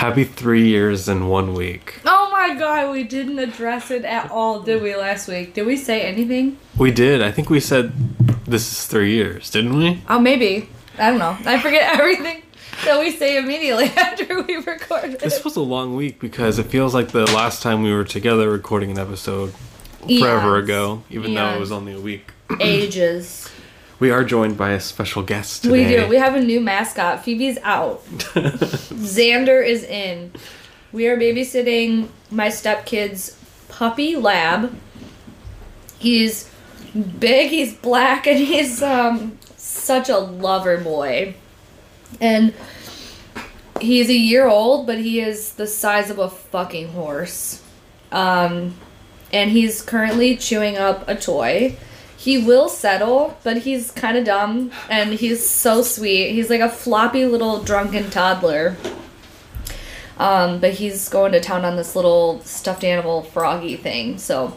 Happy three years in one week. Oh my god, we didn't address it at all, did we, last week? Did we say anything? We did. I think we said this is three years, didn't we? Oh, maybe. I don't know. I forget everything that we say immediately after we record. This was a long week because it feels like the last time we were together recording an episode forever ago, even though it was only a week. Ages. We are joined by a special guest We do. We have a new mascot. Phoebe's out. Xander is in. We are babysitting my stepkid's puppy lab. He's big, he's black, and he's um such a lover boy. And he's a year old, but he is the size of a fucking horse. Um and he's currently chewing up a toy. He will settle, but he's kind of dumb and he's so sweet. He's like a floppy little drunken toddler. Um, but he's going to town on this little stuffed animal froggy thing. So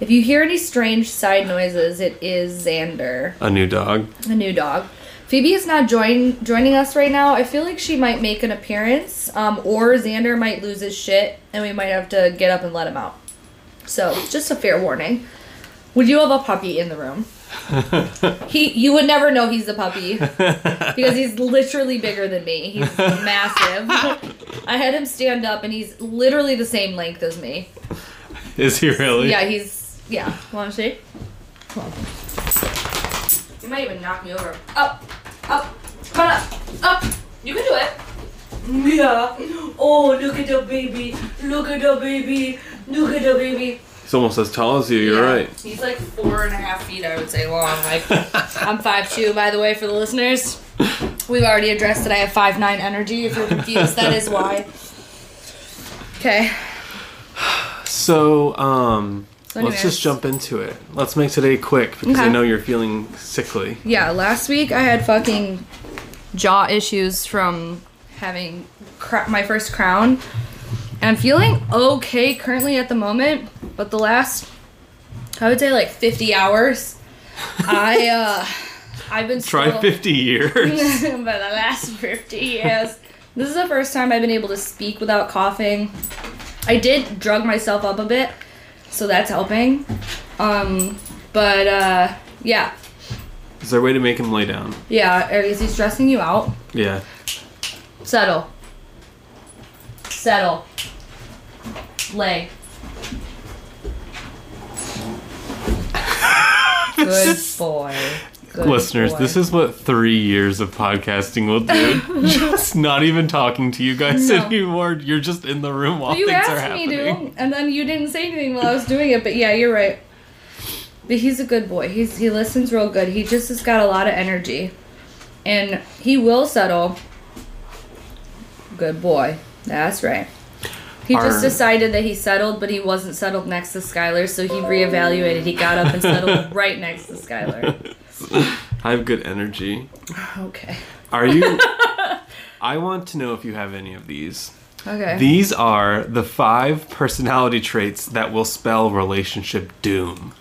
if you hear any strange side noises, it is Xander, a new dog. a new dog. Phoebe is not join joining us right now. I feel like she might make an appearance, um, or Xander might lose his shit, and we might have to get up and let him out. So just a fair warning. Would you have a puppy in the room? he, you would never know he's a puppy because he's literally bigger than me. He's massive. I had him stand up, and he's literally the same length as me. Is he really? Yeah, he's yeah. Want to see? Come on. You might even knock me over. Up, up, come on up, up. You can do it. Yeah. Oh, look at the baby. Look at the baby. Look at the baby. He's almost as tall as you. You're Yeah. right. He's like four and a half feet, I would say, long. Like I'm five two, by the way, for the listeners. We've already addressed that I have five nine energy. If you're confused, that is why. Okay. So, um, So let's just jump into it. Let's make today quick because I know you're feeling sickly. Yeah, last week I had fucking jaw issues from having cra- my first crown. And I'm feeling okay currently at the moment, but the last I would say like 50 hours I uh I've been Try still- 50 years. but the last 50 years. This is the first time I've been able to speak without coughing. I did drug myself up a bit, so that's helping. Um, but uh, yeah, Is there a way to make him lay down? yeah. Is he stressing you out? Yeah. Settle. Settle. Lay. Good boy. Good Listeners, boy. this is what three years of podcasting will do. just not even talking to you guys No. anymore. You're just in the room while you things are asked me happening. to, and then you didn't say anything while I was doing it. But yeah, you're right. But he's a good boy. He's he listens real good. He just has got a lot of energy, and he will settle. Good boy. That's right. He Our- just decided that he settled, but he wasn't settled next to Skylar, so he reevaluated. He got up and settled right next to Skylar. I have good energy. Okay. Are you? I want to know if you have any of these. Okay. These are the five personality traits that will spell relationship doom.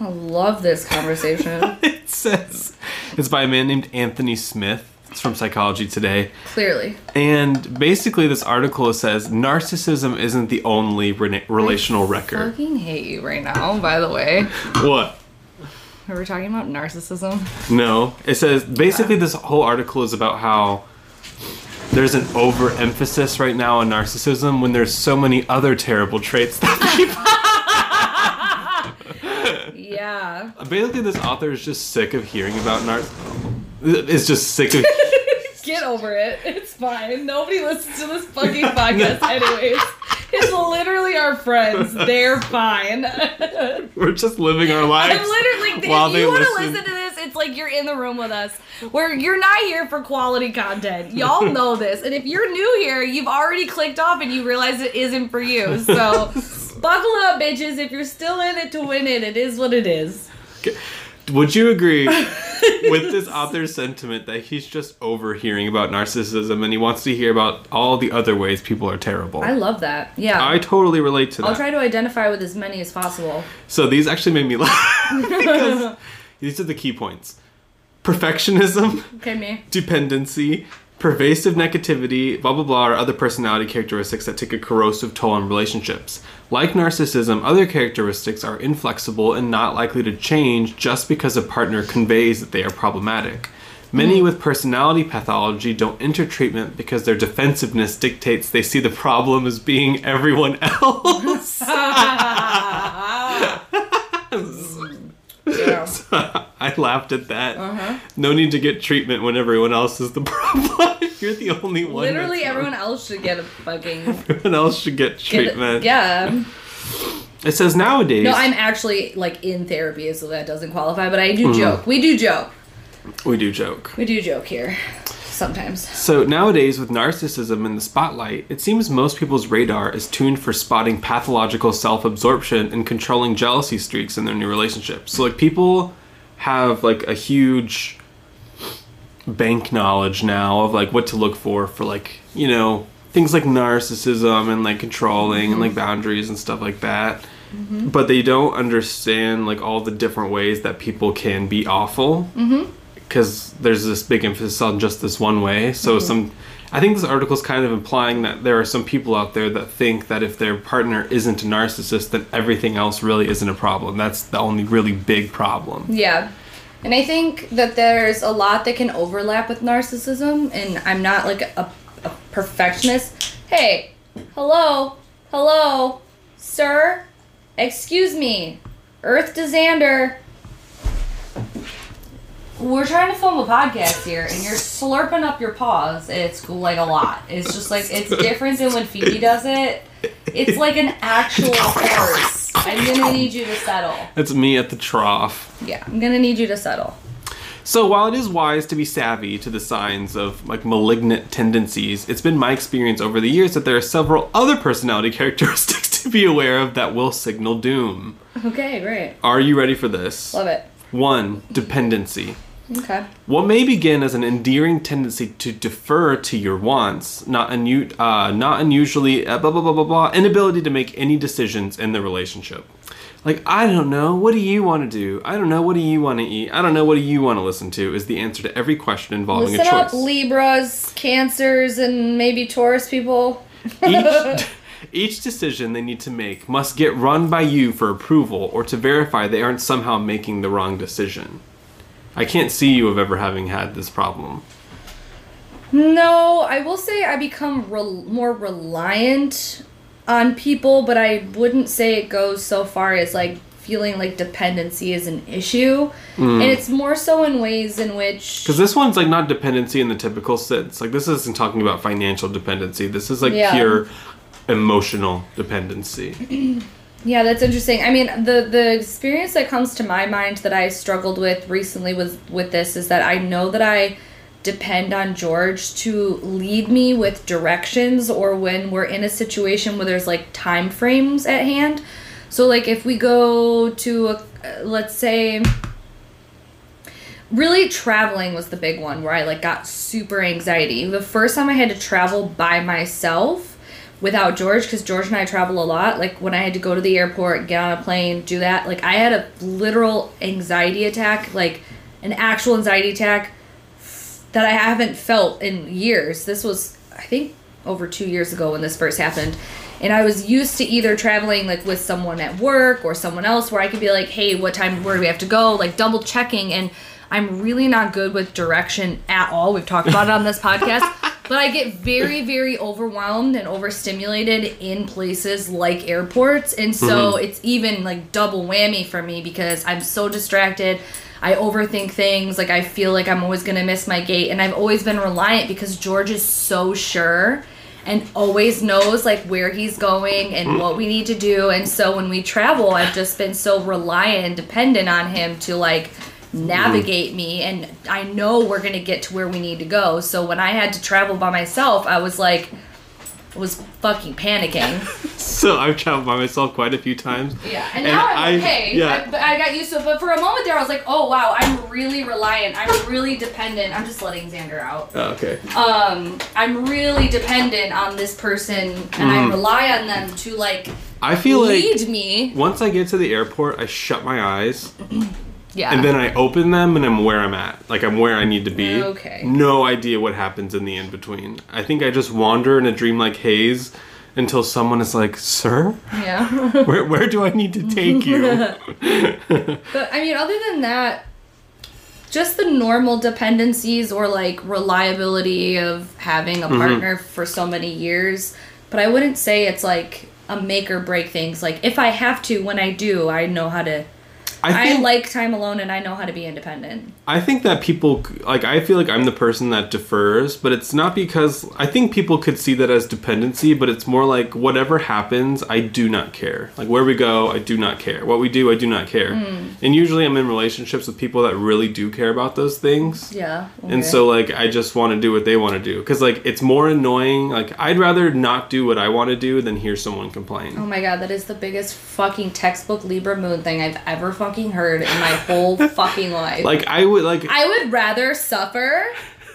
I love this conversation. It says it's by a man named Anthony Smith. It's from Psychology Today. Clearly. And basically, this article says narcissism isn't the only rena- relational wrecker. fucking hate you right now, by the way. What? Are we talking about narcissism? No. It says basically, this whole article is about how there's an overemphasis right now on narcissism when there's so many other terrible traits that people. Yeah. basically, this author is just sick of hearing about nar. Is just sick of. Get over it. It's fine. Nobody listens to this fucking podcast anyways. It's literally our friends. They're fine. We're just living our lives. literally while if they you want to listen. listen to this, it's like you're in the room with us. Where you're not here for quality content. Y'all know this. And if you're new here, you've already clicked off and you realize it isn't for you. So buckle up, bitches. If you're still in it to win it, it is what it is. Would you agree with this author's sentiment that he's just overhearing about narcissism and he wants to hear about all the other ways people are terrible? I love that. Yeah. I totally relate to that. I'll try to identify with as many as possible. So these actually made me laugh because these are the key points: perfectionism, Okay, me. dependency, Pervasive negativity, blah blah blah, are other personality characteristics that take a corrosive toll on relationships. Like narcissism, other characteristics are inflexible and not likely to change just because a partner conveys that they are problematic. Many hmm. with personality pathology don't enter treatment because their defensiveness dictates they see the problem as being everyone else. Yeah. I laughed at that. Uh-huh. No need to get treatment when everyone else is the problem. You're the only one. Literally, everyone else should get a fucking Everyone else should get get- treatment. Yeah. It says nowadays. No, I'm actually like in therapy, so that doesn't qualify. But I do Hmm. joke. We do joke. we do joke. We do joke here sometimes. So nowadays, with narcissism in the spotlight, it seems most people's radar is tuned for spotting pathological self-absorption and controlling jealousy streaks in their new relationships. So like people have like a huge bank knowledge now of like what to look for for like you know things like narcissism and like controlling and like mm-hmm. boundaries and stuff like that. Mm-hmm. But they don't understand like all the different ways that people can be awful mm-hmm. Because there's this big emphasis on just this one way. So mm-hmm. some, I think this article is kind of implying that there are some people out there that think that if their partner isn't a narcissist, then everything else really isn't a problem. That's the only really big problem. Yeah. And I think that there's a lot that can overlap with narcissism, and I'm not like a, a perfectionist. Hey, hello, hello, sir, excuse me, Earth to Xander. We're trying to film a podcast here, and you're slurping up your paws. It's like a lot. It's just like it's different than when Phoebe does it. It's like an actual horse. I'm gonna need you to settle. That's me at the trough. Yeah, I'm gonna need you to settle. So while it is wise to be savvy to the signs of like malignant tendencies, it's been my experience over the years that there are several other personality characteristics to be aware of that will signal doom. Okay, great. Are you ready for this? Love it. One, dependency. Okay. What may begin as an endearing tendency to defer to your wants, not unu- uh, not unusually uh, blah blah blah blah blah, inability to make any decisions in the relationship. Like I don't know, what do you want to do? I don't know, what do you want to eat? I don't know, what do you want to listen to? Is the answer to every question involving Listen a up, choice. Libras, Cancers, and maybe Taurus people. each, each decision they need to make must get run by you for approval or to verify they aren't somehow making the wrong decision. I can't see you of ever having had this problem. No, I will say I become rel- more reliant on people, but I wouldn't say it goes so far as like feeling like dependency is an issue. Hmm. And it's more so in ways in which Because this one's like not dependency in the typical sense. Like this isn't talking about financial dependency. This is like Yeah. pure emotional dependency. Yeah, that's interesting. I mean, the the experience that comes to my mind that I struggled with recently was with this is that I know that I depend on George to lead me with directions or when we're in a situation where there's like time frames at hand. So like if we go to a, uh, let's say really traveling was the big one where I like got super anxiety. The first time I had to travel by myself without George because George and I travel a lot. Like when I had to go to the airport, get on a plane, do that, like I had a literal anxiety attack, like an actual anxiety attack that I haven't felt in years. This was I think over 2 years ago when this first happened. And I was used to either traveling like with someone at work or someone else where I could be like, "Hey, what time where do we have to go?" like double checking and I'm really not good with direction at all. We've talked about it on this podcast. But I get very, very overwhelmed and overstimulated in places like airports. And so mm-hmm. it's even like double whammy for me because I'm so distracted. I overthink things. Like I feel like I'm always going to miss my gate. And I've always been reliant because George is so sure and always knows like where he's going and mm. what we need to do. And so when we travel, I've just been so reliant and dependent on him to like navigate me and I know we're going to get to where we need to go. So when I had to travel by myself, I was like was fucking panicking. So I've traveled by myself quite a few times. Yeah, and And now I'm I- okay. yeah. I, but I got used to it. But for a moment there, I was like, oh wow, I'm really reliant. I'm really dependent. I'm just letting Xander out. Oh, okay. Um, I'm really dependent on this person, and I rely on them to like I feel like lead me. once I get to the airport, I shut my eyes Yeah. And then I open them and I'm where I'm at. Like I'm where I need to be. Okay. No idea what happens in the in between. I think I just wander in a dreamlike haze until someone is like, "Sir, Yeah. where where do I need to take you?" But I mean, other than that, just the normal dependencies or like reliability of having Mm-hmm. a partner for so many years. But I wouldn't say it's like a make or break things. Like if I have to, when I do, I know how to. I I, like time alone and I know how to be independent. I think that people like I feel like I'm the person that defers, but it's not because I think people could see that as dependency, but it's more like whatever happens, I do not care. Like where we go, I do not care. What we do, I do not care. Mm. And usually I'm in relationships with people that really do care about those things. Yeah. And so like I just want to do what they want to do cuz like it's more annoying. Like I'd rather not do what I want to do than hear someone complain. Oh my god, that is the biggest fucking textbook Libra moon thing I've ever fucking heard in my whole fucking life. Like I would like I would rather suffer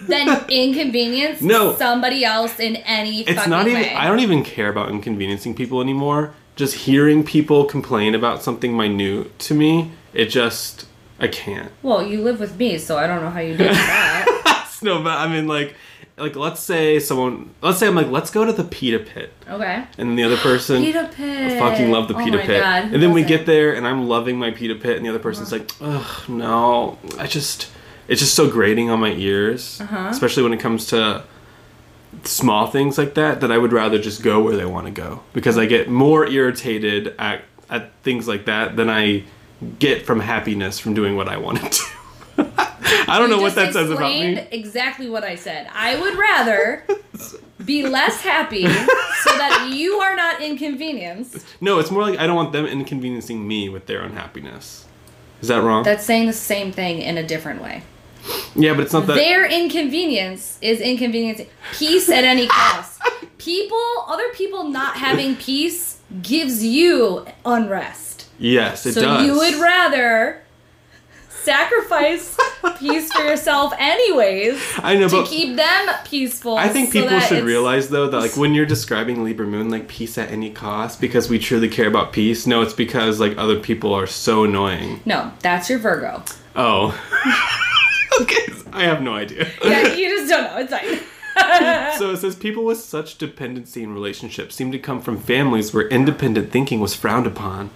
than inconvenience No. somebody else in any it's fucking not even way. i don't even care about inconveniencing people anymore just hearing people complain about something minute to me it just i can't well, you live with me, so I don't know how you do that. no but i mean like like let's say someone let's say i'm like let's go to the pita pit Okay. and the other person Pita pit. I fucking love the Oh pita my pit. God, and then we get there and I'm loving my pita pit and the other person's like, ugh, no. I just it's just so grating on my ears. Uh-huh. Especially when it comes to small things like that, that I would rather just go where they want to go. Because I get more irritated at at things like that than I get from happiness from doing what I want to do. I don't know You what that says about me. Exactly what I said. I would rather be less happy so that you are not inconvenienced. No, it's more like I don't want them inconveniencing me with their unhappiness. Is that wrong? That's saying the same thing in a different way. yeah, but it's not that. Their inconvenience is inconveniencing peace at any cost. People, other people not having peace gives you unrest. yes, it so does. So you would rather sacrifice peace for yourself anyways I know, to but keep them peaceful. I think people should realize though that like when you're describing Libra Moon like peace at any cost because we truly care about peace. No, it's because like other people are so annoying. No, that's your Virgo. Oh. okay, I have no idea. Yeah, you just don't know. It's fine. so it says people with such dependency in relationships seem to come from families where independent thinking was frowned upon.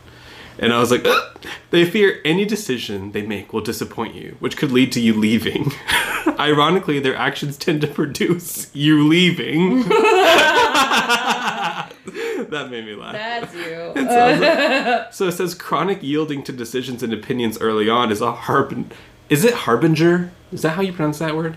And I was like, "Ugh." they fear any decision they make will disappoint you, which could lead to you leaving. Ironically, their actions tend to produce you leaving. that made me laugh. That's you. So it says chronic yielding to decisions and opinions early on is a harbin. Is it harbinger? Is that how you pronounce that word?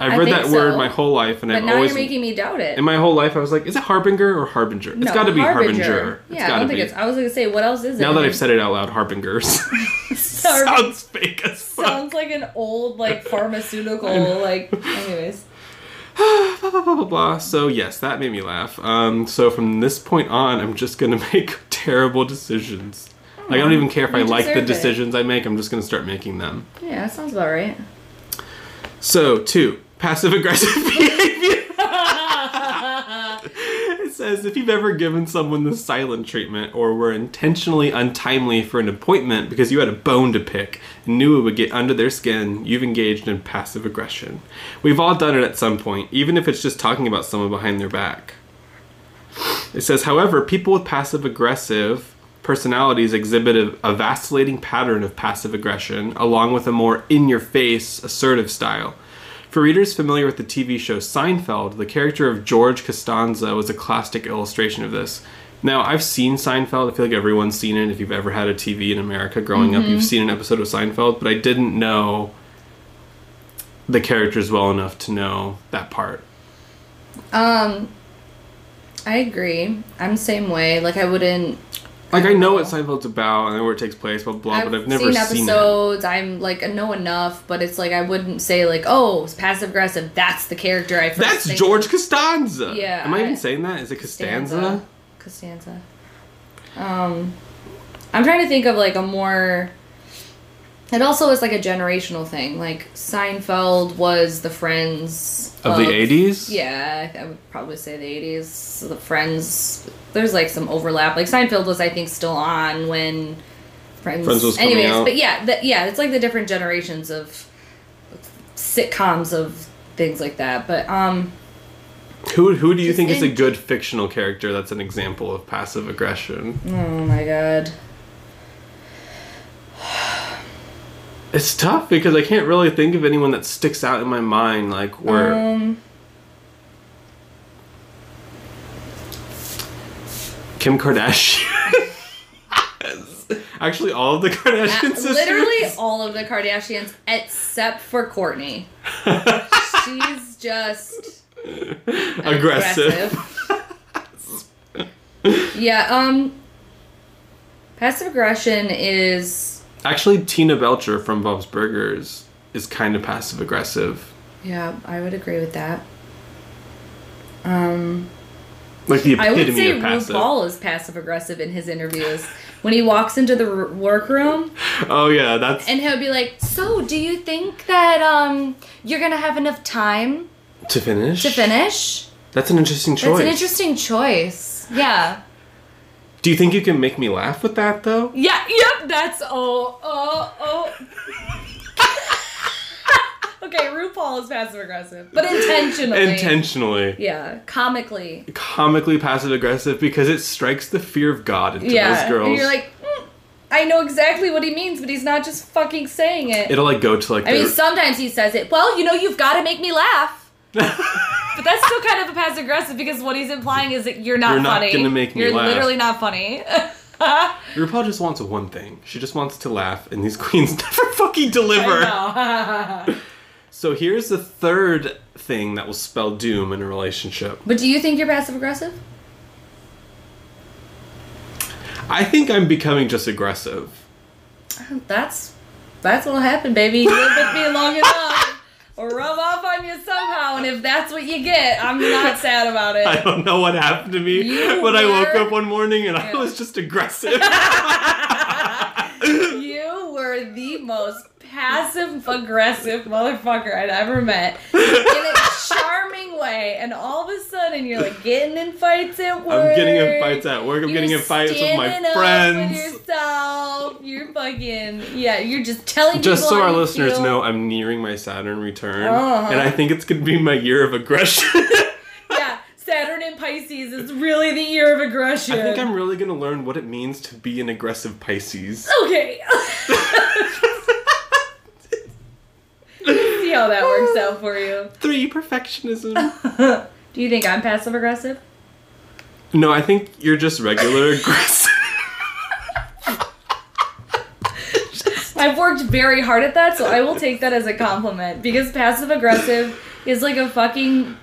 I've I read that word my whole life, and But I've now always you're making me doubt it. in my whole life I was like, is it harbinger or harbinger? It's got to be harbinger. It's Yeah, I don't think be. it's. I was gonna say, what else is it? now that I've said it out loud, harbingers sounds fake as fuck. sounds like an old like pharmaceutical like. Anyways, blah, blah, blah, blah, blah. So yes, that made me laugh. Um, so from this point on, I'm just gonna make terrible decisions. Like I don't even care if I like the deserve it. decisions I make. I'm just gonna start making them. yeah, that sounds about right. So, two, passive aggressive behavior. it says if you've ever given someone the silent treatment or were intentionally untimely for an appointment because you had a bone to pick and knew it would get under their skin, you've engaged in passive aggression. We've all done it at some point, even if it's just talking about someone behind their back. It says, however, people with passive aggressive personalities exhibit a, a vacillating pattern of passive aggression, along with a more in your face, assertive style. For readers familiar with the TV show Seinfeld, the character of George Costanza was a classic illustration of this. Now, I've seen Seinfeld. I feel like everyone's seen it. If you've ever had a TV in America growing up, you've seen an episode of Seinfeld, but I didn't know the characters well enough to know that part. Um, I agree. I'm the same way. Like I wouldn't. Like I know what Seinfeld's about, I know where it takes place, blah blah, I've but I've never seen seen, it. episodes. I'm like I know enough, but it's like I wouldn't say like, oh, it's passive aggressive. That's the character I first. That's think George of. Costanza. Yeah, Am I, I- even saying that? Is it Costanza? Costanza. Um, I'm trying to think of like a more. It also is like a generational thing. Like Seinfeld was the Friends Of the 80s? Yeah, I would probably say the 80s. So the Friends. There's like some overlap. Like Seinfeld was, I think, still on when Friends. Friends was coming Anyways, out. but yeah, the, yeah, it's like the different generations of sitcoms of things like that. But um, Who who do you think is a good fictional character that's an example of passive aggression? oh my god. It's tough because I can't really think of anyone that sticks out in my mind like where Um, Kim Kardashian. Actually, all of the Kardashian sisters. literally all of the Kardashians except for Kourtney. She's just aggressive. yeah. Um, passive aggression is Actually, Tina Belcher from Bob's Burgers is kind of passive aggressive. yeah. I would agree with that. Um. Like the I would say of passive. RuPaul is passive aggressive in his interviews. When he walks into the r- workroom Oh yeah, that's and he'll be like, "So, do you think that um you're gonna have enough time to finish. to finish?" That's an interesting choice. That's an interesting choice. Yeah. Do you think you can make me laugh with that though? Yeah. Yep. That's oh oh oh. Okay, RuPaul is passive aggressive, but intentionally. Intentionally. Yeah, comically. Comically passive aggressive because it strikes the fear of God into Yeah, those girls. and you're like, "Hmm, I know exactly what he means, but he's not just fucking saying it. It'll like go to like I mean, sometimes he says it. Well, you know, you've got to make me laugh. But that's still kind of a passive aggressive because what he's implying is that you're not You're not funny. gonna make me You're laugh. literally not funny. RuPaul just wants one thing. She just wants to laugh, and these queens never fucking deliver. So here's the third thing that will spell doom in a relationship. but do you think you're passive aggressive? I think I'm becoming just aggressive. Um, that's that's what'll happen, baby. You live with me long enough, or rub off on you somehow, and if that's what you get, I'm not sad about it. I don't know what happened to me, You but I woke up one morning and I was just aggressive. The most passive aggressive motherfucker I'd ever met in a charming way, and all of a sudden you're like getting in fights at work. I'm getting in fights at work. I'm You're getting in fights with my friends. For yourself, you're fucking yeah. You're just telling me. Just so our listeners feel. know, I'm nearing my Saturn return, Uh-huh. and I think it's gonna be my year of aggression. Saturn in Pisces is really the year of aggression. I think I'm really gonna learn what it means to be an aggressive Pisces. okay. See how that works out for you. Three, perfectionism. Do you think I'm passive aggressive? no, I think you're just regular aggressive. I've worked very hard at that, so I will take that as a compliment because passive aggressive is like a fucking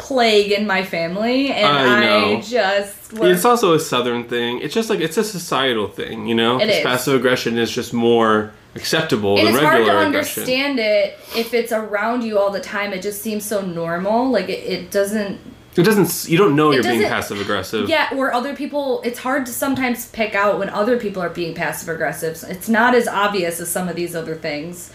plague in my family, and I I, just work. It's also a southern thing. It's just like it's a societal thing, you know. It is. Passive aggression is just more acceptable and than it's hard regular to aggression. understand it if it's around you all the time. It just seems so normal. Like it, it doesn't. It doesn't. You don't know you're being passive aggressive. Yeah, or other people, it's hard to sometimes pick out when other people are being passive aggressive. It's not as obvious as some of these other things.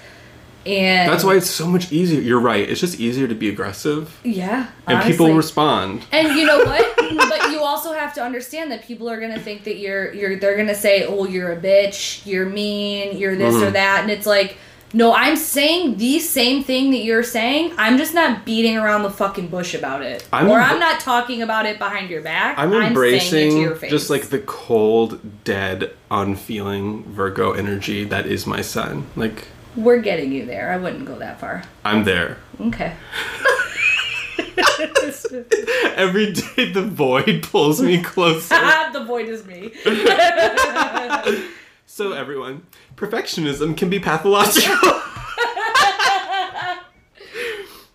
And That's why it's so much easier. You're right. It's just easier to be aggressive, yeah, and people respond. And you know what? but you also have to understand that people are gonna think that you're you're they're gonna say, "Oh, you're a bitch, you're mean, you're this Mm-hmm. or that," and it's like, no, I'm saying the same thing that you're saying. I'm just not beating around the fucking bush about it, I'm or I'm not talking about it behind your back. I'm to embracing your face. just like the cold, dead, unfeeling Virgo energy that is my son. Like we're getting you there. I wouldn't go that far. I'm there. Okay. Every day the void pulls me closer. the void is me. so everyone, perfectionism can be pathological.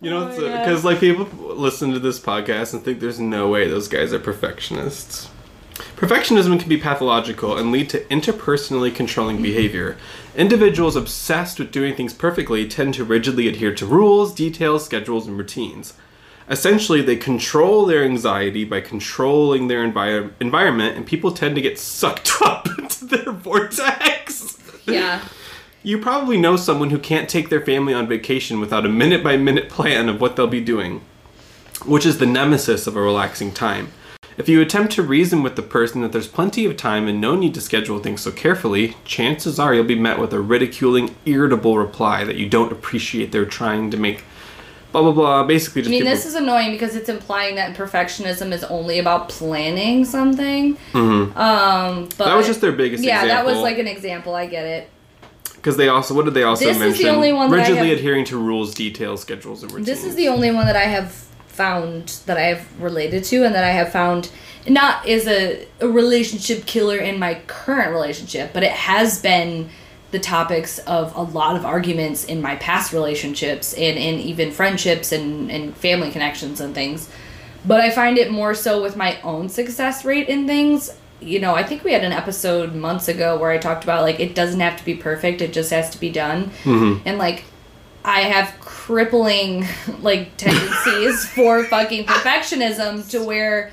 You know, Oh my uh, because like people listen to this podcast and think there's no way those guys are perfectionists. Perfectionism can be pathological and lead to interpersonally controlling mm-hmm. behavior. Individuals obsessed with doing things perfectly tend to rigidly adhere to rules, details, schedules, and routines. Essentially, they control their anxiety by controlling their envi- environment, and people tend to get sucked up into their vortex. yeah. You probably know someone who can't take their family on vacation without a minute by minute plan of what they'll be doing, which is the nemesis of a relaxing time. If you attempt to reason with the person that there's plenty of time and no need to schedule things so carefully, chances are you'll be met with a ridiculing, irritable reply that you don't appreciate they're trying to make blah blah blah. Basically, I mean, people- this is annoying because it's implying that perfectionism is only about planning something. Um, but Mm-hmm. that was just their biggest yeah, example. that was like an example. I get it. because they also what did they also This is the mention? only one that I Rigidly have- adhering to rules, details, schedules, and routines. This is the only one that I have found that I have related to, and that I have found not is a, a relationship killer in my current relationship, but it has been the topics of a lot of arguments in my past relationships and in even friendships and, and family connections and things. But I find it more so with my own success rate in things. You know, I think we had an episode months ago where I talked about like it doesn't have to be perfect, it just has to be done. Mm-hmm. And like I have crippling like tendencies for fucking perfectionism to where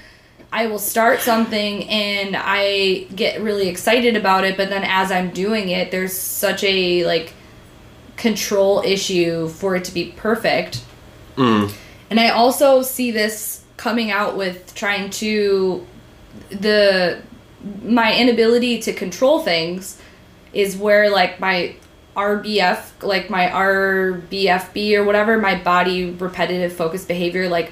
I will start something and I get really excited about it, but then as I'm doing it, there's such a like control issue for it to be perfect. Mm. And I also see this coming out with trying to the my inability to control things is where like my RBF like my RBFB or whatever my body repetitive focused behavior like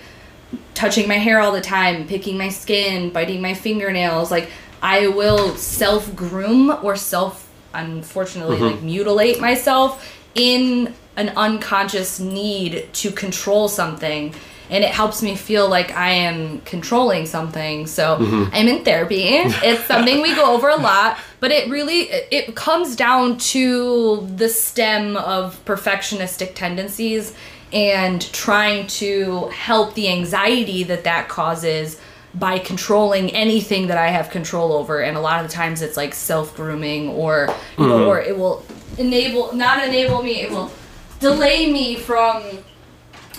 touching my hair all the time, picking my skin, biting my fingernails, like I will self groom or self unfortunately mm-hmm. like mutilate myself in an unconscious need to control something and it helps me feel like I am controlling something. So mm-hmm. I'm in therapy. It's something we go over a lot, but it really it comes down to the stem of perfectionistic tendencies and trying to help the anxiety that that causes by controlling anything that I have control over. And a lot of the times it's like self grooming or you know, mm-hmm. or it will enable not enable me, it will delay me from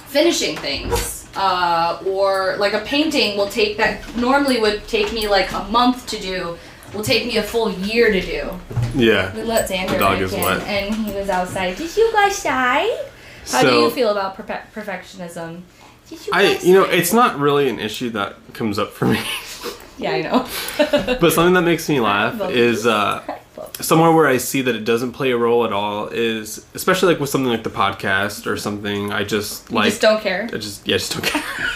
finishing things. Uh, or like a painting will take that normally would take me like a month to do will take me a full year to do. Yeah. We let Xander The dog is in, wet. and he was outside. Did you guys die? How do you feel about perfe- perfectionism? Did you I, you know, it's not really an issue that comes up for me, yeah, I know. but something that makes me laugh is uh, somewhere where I see that it doesn't play a role at all is, especially like with something like the podcast or something. I just like, just don't care. I just yeah, just don't care.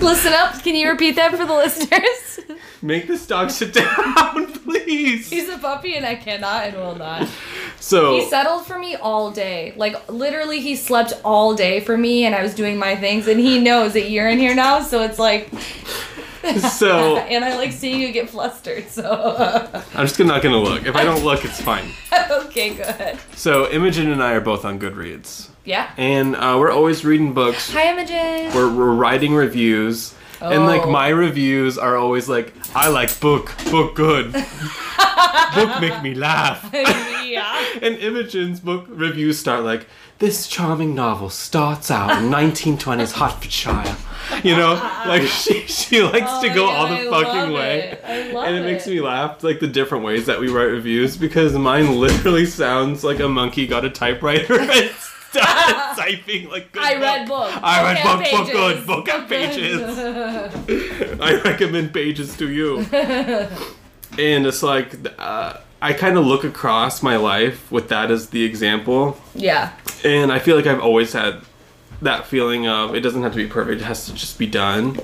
Listen up. Can you repeat that for the listeners? Make this dog sit down, please. He's a puppy, and I cannot and will not. So He settled for me all day. Like literally, he slept all day for me, and I was doing my things. And he knows that you're in here now, so it's like, so and I like seeing you get flustered. So I'm just not gonna look. If I don't look, it's fine. okay, good. So Imogen and I are both on Goodreads, Yeah. and uh, we're always reading books. Hi, Imogen. We're, we're writing reviews. Oh. And like Oh. my reviews are always like, I like book, book good, book make me laugh. yeah. And Imogen's book reviews start like, this charming novel starts out in 1920s Hertfordshire. You know, ah, ah, ah. like she she likes Oh to go God, all oh, I the fucking love way. it. I and it, makes me laugh like the different ways that we write reviews because mine literally sounds like a monkey got a typewriter and started typing like good I book. read book. I read Book book, book good, book and pages. I recommend pages to you. and it's like uh, I kind of look across my life with that as the example, Yeah. and I feel like I've always had that feeling of it doesn't have to be perfect; it has to just be done.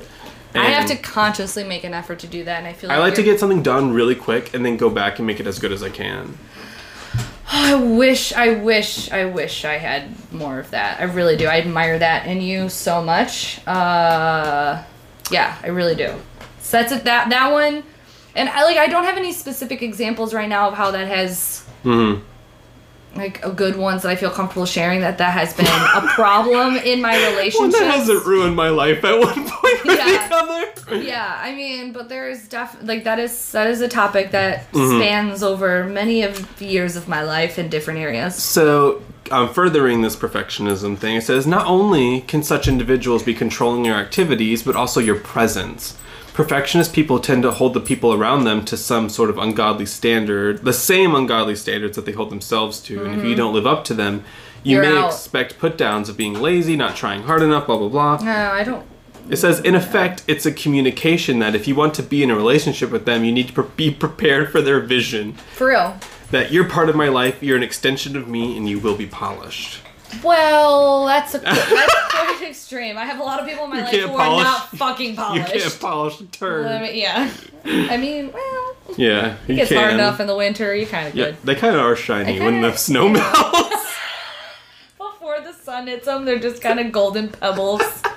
I have to consciously make an effort to do that, and I feel like I like to get something done really quick and then go back and make it as good as I can. I wish, I wish, I wish I had more of that. I really do. I admire that in you so much. Uh, yeah, I really do. So that's it. That that one, and I like. I don't have any specific examples right now of how that has hmm like a good ones that I feel comfortable sharing. That that has been a problem in my relationship. that hasn't ruined my life at one point or Yeah. the other. Yeah, I mean, but there is def like that is that is a topic that Mm-hmm. spans over many of the years of my life in different areas. So, um, furthering this perfectionism thing, it says not only can such individuals be controlling your activities, but also your presence. Perfectionist people tend to hold the people around them to some sort of ungodly standard, the same ungodly standards that they hold themselves to. And if you don't live up to them, you Mm-hmm. You're may out. expect put downs of being lazy, not trying hard enough, blah, blah, blah. No, I don't. It says, in effect, it's a communication that if you want to be in a relationship with them, you need to pre- be prepared for their vision. For real. That you're part of my life, you're an extension of me, and you will be polished. Well, that's a that's quite extreme. I have a lot of people in my You life who polish- are not fucking polished. You polished. can't polish a turd. Let me- yeah. I mean, well, yeah, you it gets can. hard enough in the winter. You kind of Yeah, good. they kind of are shiny when the snow melts. Before the sun hits them, they're just kind of golden pebbles.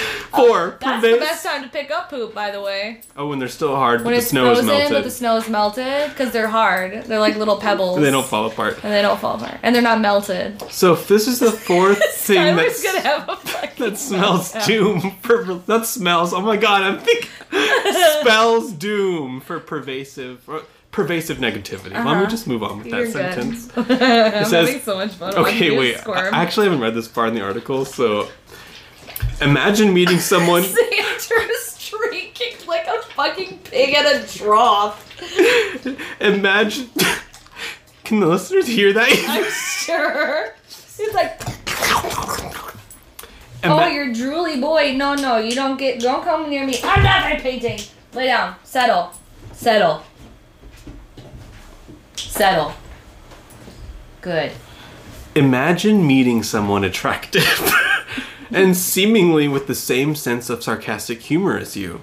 Four. That's pervas- the best time to pick up poop, by the way. Oh, when they're still hard, When but the it's snow is frozen, melted. but the snow is melted, because they're hard. They're like little pebbles. and they don't fall apart. And they don't fall apart. And they're not melted. So if this is the fourth thing that's, gonna have a fucking that smells meltdown. doom for that smells. Oh my god, I'm thinking spells doom for pervasive or pervasive negativity. Let me Uh-huh. just move on with that You're good. sentence. I'm says- having so much fun. Okay, wait. I actually haven't read this far in the article, so imagine meeting someone. Xander is shrieking like a fucking pig at a trough. imagine. Can the listeners hear that? I'm sure. He's like, oh, Ima- oh, you're drooly boy. No, no, you don't get. Don't come near me. I'm not my painting. Lay down. Settle. Settle. Settle. Good. Imagine meeting someone attractive and seemingly with the same sense of sarcastic humor as you.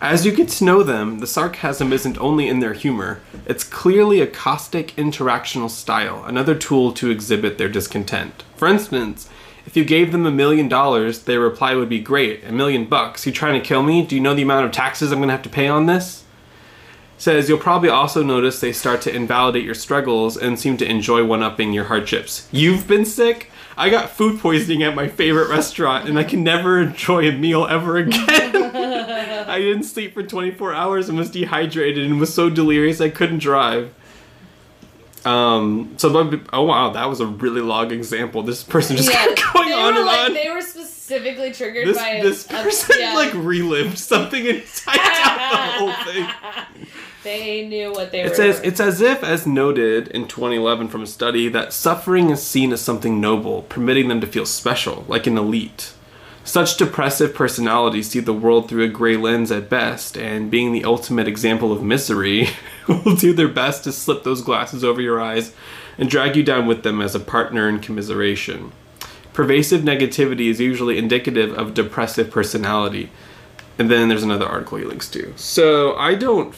As you get to know them, the sarcasm isn't only in their humor, it's clearly a caustic interactional style, another tool to exhibit their discontent. For instance, if you gave them a million dollars, their reply would be great, a million bucks. You trying to kill me? Do you know the amount of taxes I'm gonna have to pay on this? says you'll probably also notice they start to invalidate your struggles and seem to enjoy one-upping your hardships. You've been sick? I got food poisoning at my favorite restaurant and I can never enjoy a meal ever again. I didn't sleep for 24 hours and was dehydrated and was so delirious I couldn't drive. Um, so, oh wow, that was a really long example. This person just kept going on and like, on. They were specifically triggered This, by this a- person yeah. like relived something and typed out the whole thing. They knew what they were. It says it's as if, as noted in 2011 from a study, that suffering is seen as something noble, permitting them to feel special, like an elite. Such depressive personalities see the world through a gray lens at best, and being the ultimate example of misery, will do their best to slip those glasses over your eyes and drag you down with them as a partner in commiseration. Pervasive negativity is usually indicative of depressive personality. And then there's another article he links to. So I don't,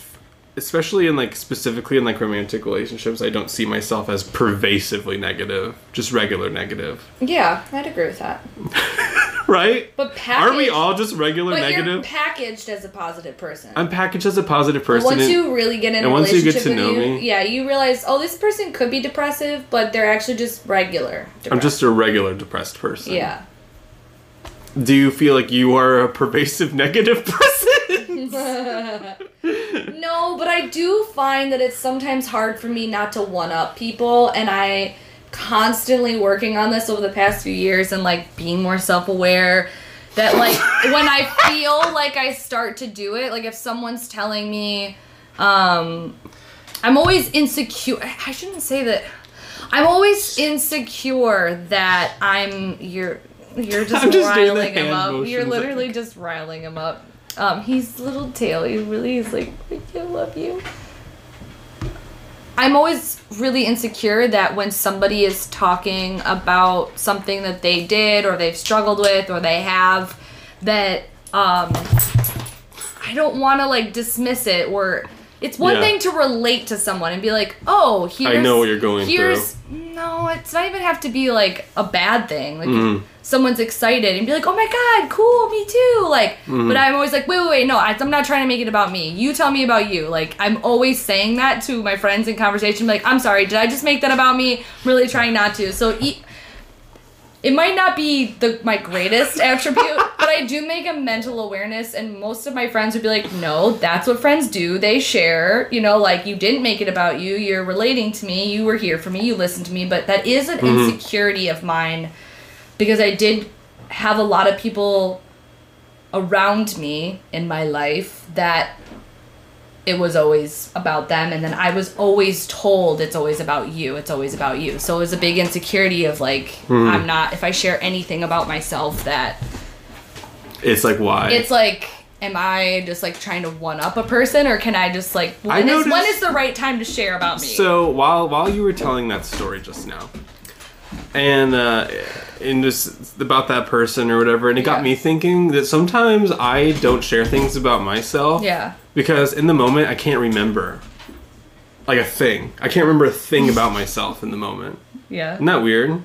especially in like specifically in like romantic relationships, I don't see myself as pervasively negative, just regular negative, yeah, I'd agree with that. right? But packaged, Aren't we all just regular but you're negative? packaged as a positive person. I'm packaged as a positive person. once and- you really get in a and once you get to know you, me- yeah, you realize, oh, this person could be depressive, but they're actually just regular. I'm just a regular depressed person. yeah. Do you feel like you are a pervasive negative person? No, but I do find that it's sometimes hard for me not to one up people, and I constantly working on this over the past few years and like being more self aware. That like when I feel like I start to do it, like if someone's telling me, um, I'm always insecure. I shouldn't say that. I'm always insecure that I'm you're you're just, I'm just riling him up. You're literally think. just riling him up. Um, he's little tail. He really is like, I love you. I'm always really insecure that when somebody is talking about something that they did or they've struggled with or they have, that um, I don't want to like dismiss it or it's one Yeah. thing to relate to someone and be like, oh, here's I know what you're going through. here's, No, it's not even have to be like a bad thing. Like if someone's excited and be like, oh my god, cool, me too. Like, Mm-hmm. but I'm always like, wait, wait, wait, no, I, I'm not trying to make it about me. You tell me about you. Like, I'm always saying that to my friends in conversation. Like, I'm sorry, did I just make that about me? I'm really trying not to. So. E- it might not be the my greatest attribute, but I do make a mental awareness, and most of my friends would be like, "No, that's what friends do. They share. You know, like you didn't make it about you. You're relating to me. You were here for me. You listened to me." But that is an mm-hmm. insecurity of mine because I did have a lot of people around me in my life that it was always about them and then I was always told it's always about you it's always about you so it was a big insecurity of like I'm not if I share anything about myself that It's like why? It's like, am I just like trying to one up a person, or can I just like I when is noticed- is the right time to share about me? So while while you were telling that story just now, and uh, and just about that person or whatever, and it got me thinking that sometimes I don't share things about myself. yeah, Because in the moment I can't remember, like a thing. I can't remember a thing about myself in the moment. yeah. Isn't that weird?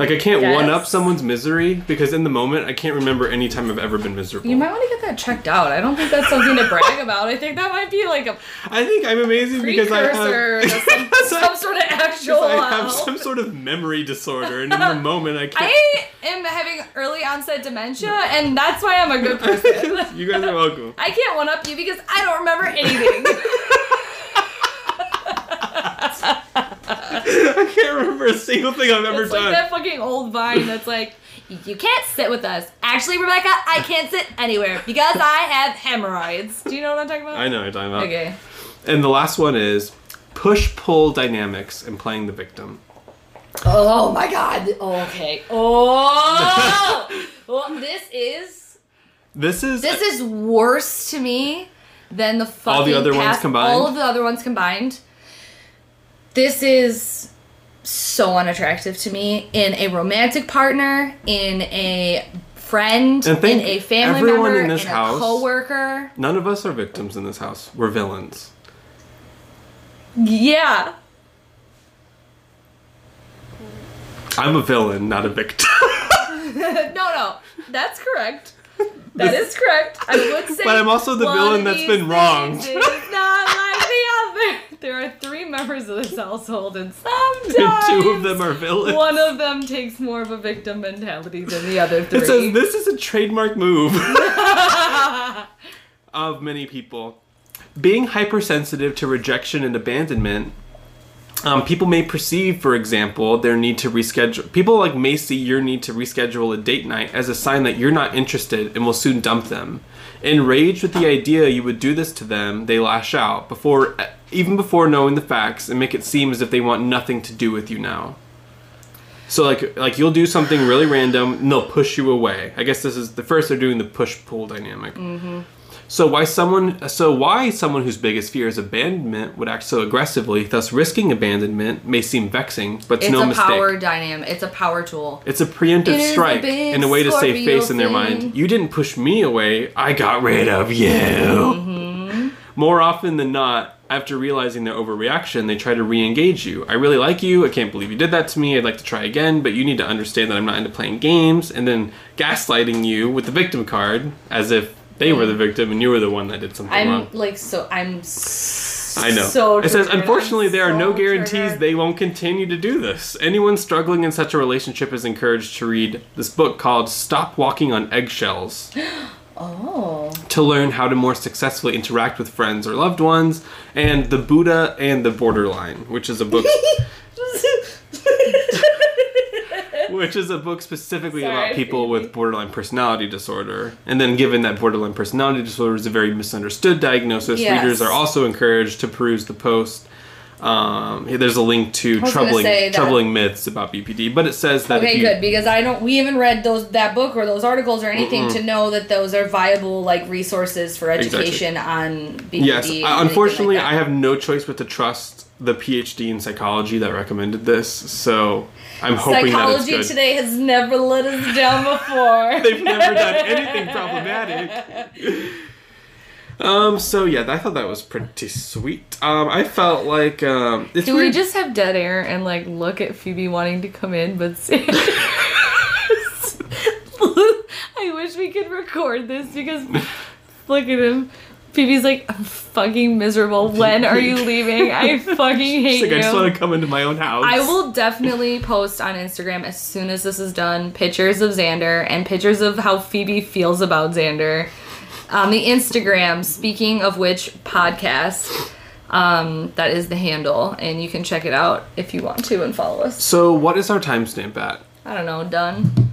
Like I can't Yes. one up someone's misery because in the moment I can't remember any time I've ever been miserable. You might want to get that checked out. I don't think that's something to brag about. I think that might be like a I think I'm amazing because I have some, some sort of actual. I have some sort of memory disorder, and in the moment I can't. I am having early onset dementia, and that's why I'm a good person. you guys are welcome. I can't one up you because I don't remember anything. I can't remember a single thing I've ever it's like that fucking old vine that's like, you can't sit with us. Actually, Rebecca, I can't sit anywhere because I have hemorrhoids. Do you know what I'm talking about? I know what you're talking about. Okay. And the last one is push pull dynamics and playing the victim. Oh my god. Okay. Oh. well, this is This is this is worse to me than the fucking All the other ones combined? All of the other ones combined. This is so unattractive to me in a romantic partner, in a friend, And in a family everyone member, in this a house- coworker. none of us are victims in this house. We're villains. Yeah. I'm a villain, not a victim. no, no, that's correct. That is correct. I would say. But I'm also the villain that's been wronged. not like the other. There are three members of this household, and sometimes and two of them are villains. one of them takes more of a victim mentality than the other three. it says this is a trademark move of many people. Being hypersensitive to rejection and abandonment, um, people may perceive, for example, their need to reschedule. People like may see your need to reschedule a date night as a sign that you're not interested and will soon dump them. Enraged with the idea you would do this to them, they lash out before, even before knowing the facts, and make it seem as if they want nothing to do with you now. So like like you'll do something really random and they'll push you away. I guess this is the first they're doing the push pull dynamic. Mm-hmm. So why someone so why someone whose biggest fear is abandonment would act so aggressively, thus risking abandonment, may seem vexing, but it's, it's no a mistake. power dynamic. It's a power tool. It's a preemptive It a strike big and a way to save face in their mind. You didn't push me away, I got rid of you. Mm-hmm. More often than not, after realizing their overreaction, they try to re-engage you. I really like you. I can't believe you did that to me. I'd like to try again, but you need to understand that I'm not into playing games. And then gaslighting you with the victim card, as if they were the victim and you were the one that did something I'm wrong. like so. I'm. I know. So it says, unfortunately, there are no guarantees triggered. they won't continue to do this. Anyone struggling in such a relationship is encouraged to read this book called Stop Walking on Eggshells Oh. to learn how to more successfully interact with friends or loved ones, and The Buddha and the Borderline, which is a book. which is a book specifically Sorry, about people with borderline personality disorder. And then, given that borderline personality disorder is a very misunderstood diagnosis, Yes. readers are also encouraged to peruse the post. Um, there's a link to troubling that- troubling myths about BPD, but it says that Okay, you, good because I don't. We haven't read those that book or those articles or anything to know that those are viable like resources for Exactly. education on BPD. Yes, unfortunately, like I have no choice but to trust the PhD in psychology that recommended this. So I'm hoping Psychology that today has never let us down before. They've never done anything problematic. Um. So yeah, I thought that was pretty sweet. Um. I felt like um. It's Do we just have dead air and like look at Phoebe wanting to come in, but I wish we could record this because look at him. Phoebe's like, I'm fucking miserable. When are you leaving? I fucking hate like, you. I just want to come into my own house. I will definitely post on Instagram as soon as this is done pictures of Xander and pictures of how Phoebe feels about Xander. On the Instagram, speaking of which podcast, um, that is the handle, and you can check it out if you want to and follow us. So what is our timestamp at? I don't know, done.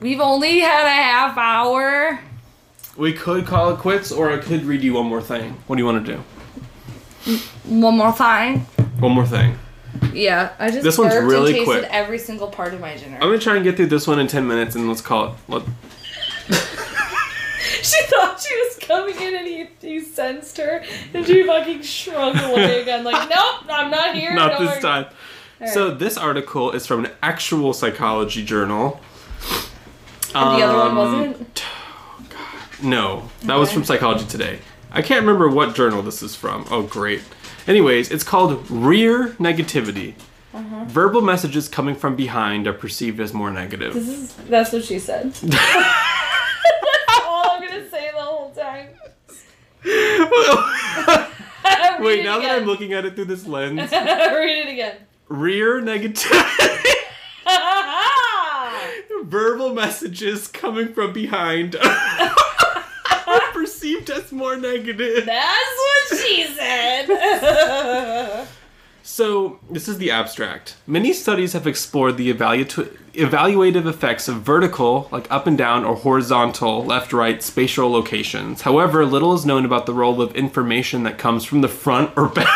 We've only had a half hour. We could call it quits, or I could read you one more thing. What do you want to do? One more thing. One more thing. Yeah, I just This one's burped really and tasted quick. every single part of my dinner. I'm gonna try and get through this one in 10 minutes and let's call it. Let, She thought she was coming in and he, he sensed her and she fucking shrunk away again. Like, nope, I'm not here. not this worry." time. All So this article is from an actual psychology journal. And the other one Um, wasn't? No, that was from Psychology Today. I can't remember what journal this is from. Oh, great. Anyways, it's called Rear Negativity. Uh-huh. Verbal messages coming from behind are perceived as more negative. This is, that's what she said. that's all I'm gonna say the whole time. Wait, it now that I'm looking at it through this lens, Read it again. rear negativity. Verbal messages coming from behind perceived as more negative. That's what she said. So, this is the abstract. Many studies have explored the evaluative effects of vertical, like up and down, or horizontal, left right, spatial locations. However, little is known about the role of information that comes from the front or back.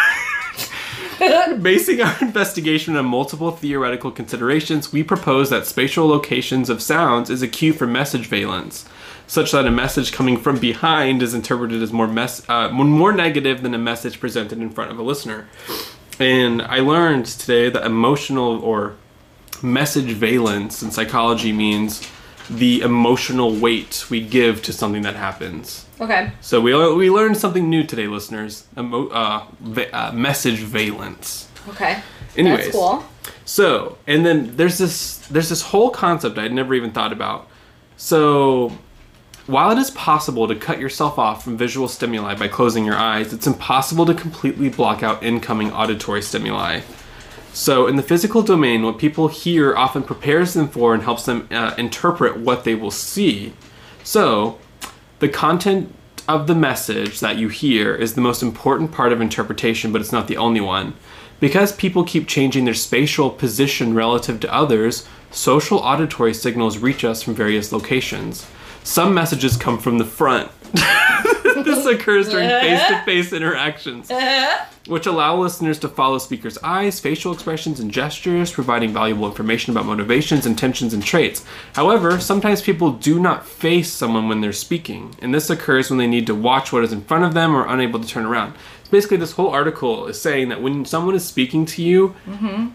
Basing our investigation on multiple theoretical considerations, we propose that spatial locations of sounds is a cue for message valence, such that a message coming from behind is interpreted as more mes- uh, more negative than a message presented in front of a listener. And I learned today that emotional or message valence in psychology means the emotional weight we give to something that happens. okay. So we we learned something new today, listeners. Emo- uh, va- uh, message valence. Okay. Anyways, That's cool. so and then there's this there's this whole concept I'd never even thought about. So while it is possible to cut yourself off from visual stimuli by closing your eyes, it's impossible to completely block out incoming auditory stimuli. So, in the physical domain, what people hear often prepares them for and helps them uh, interpret what they will see. So, the content of the message that you hear is the most important part of interpretation, but it's not the only one. Because people keep changing their spatial position relative to others, social auditory signals reach us from various locations. Some messages come from the front. this occurs during face to face interactions uh-huh. which allow listeners to follow speakers' eyes, facial expressions, and gestures, providing valuable information about motivations, intentions, and traits. However, sometimes people do not face someone when they're speaking, and this occurs when they need to watch what is in front of them or unable to turn around. Basically, this whole article is saying that when someone is speaking to you, mm-hmm.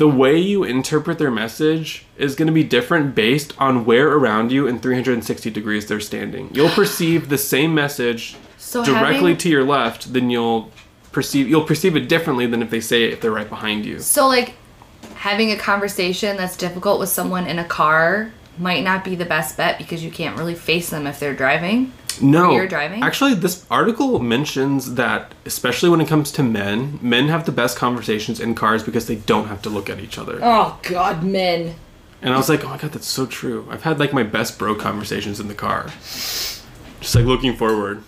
The way you interpret their message is going to be different based on where around you in 360 degrees they're standing. You'll perceive the same message So directly having- to your left, then you'll perceive you'll perceive it differently than if they say it if they're right behind you. So like having a conversation that's difficult with someone in a car might not be the best bet because you can't really face them if they're driving. No, you're driving? Actually, this article mentions that especially when it comes to men, men have the best conversations in cars because they don't have to look at each other. Oh god, men. And I was like, oh my god, that's so true. I've had like my best bro conversations in the car, just like looking forward.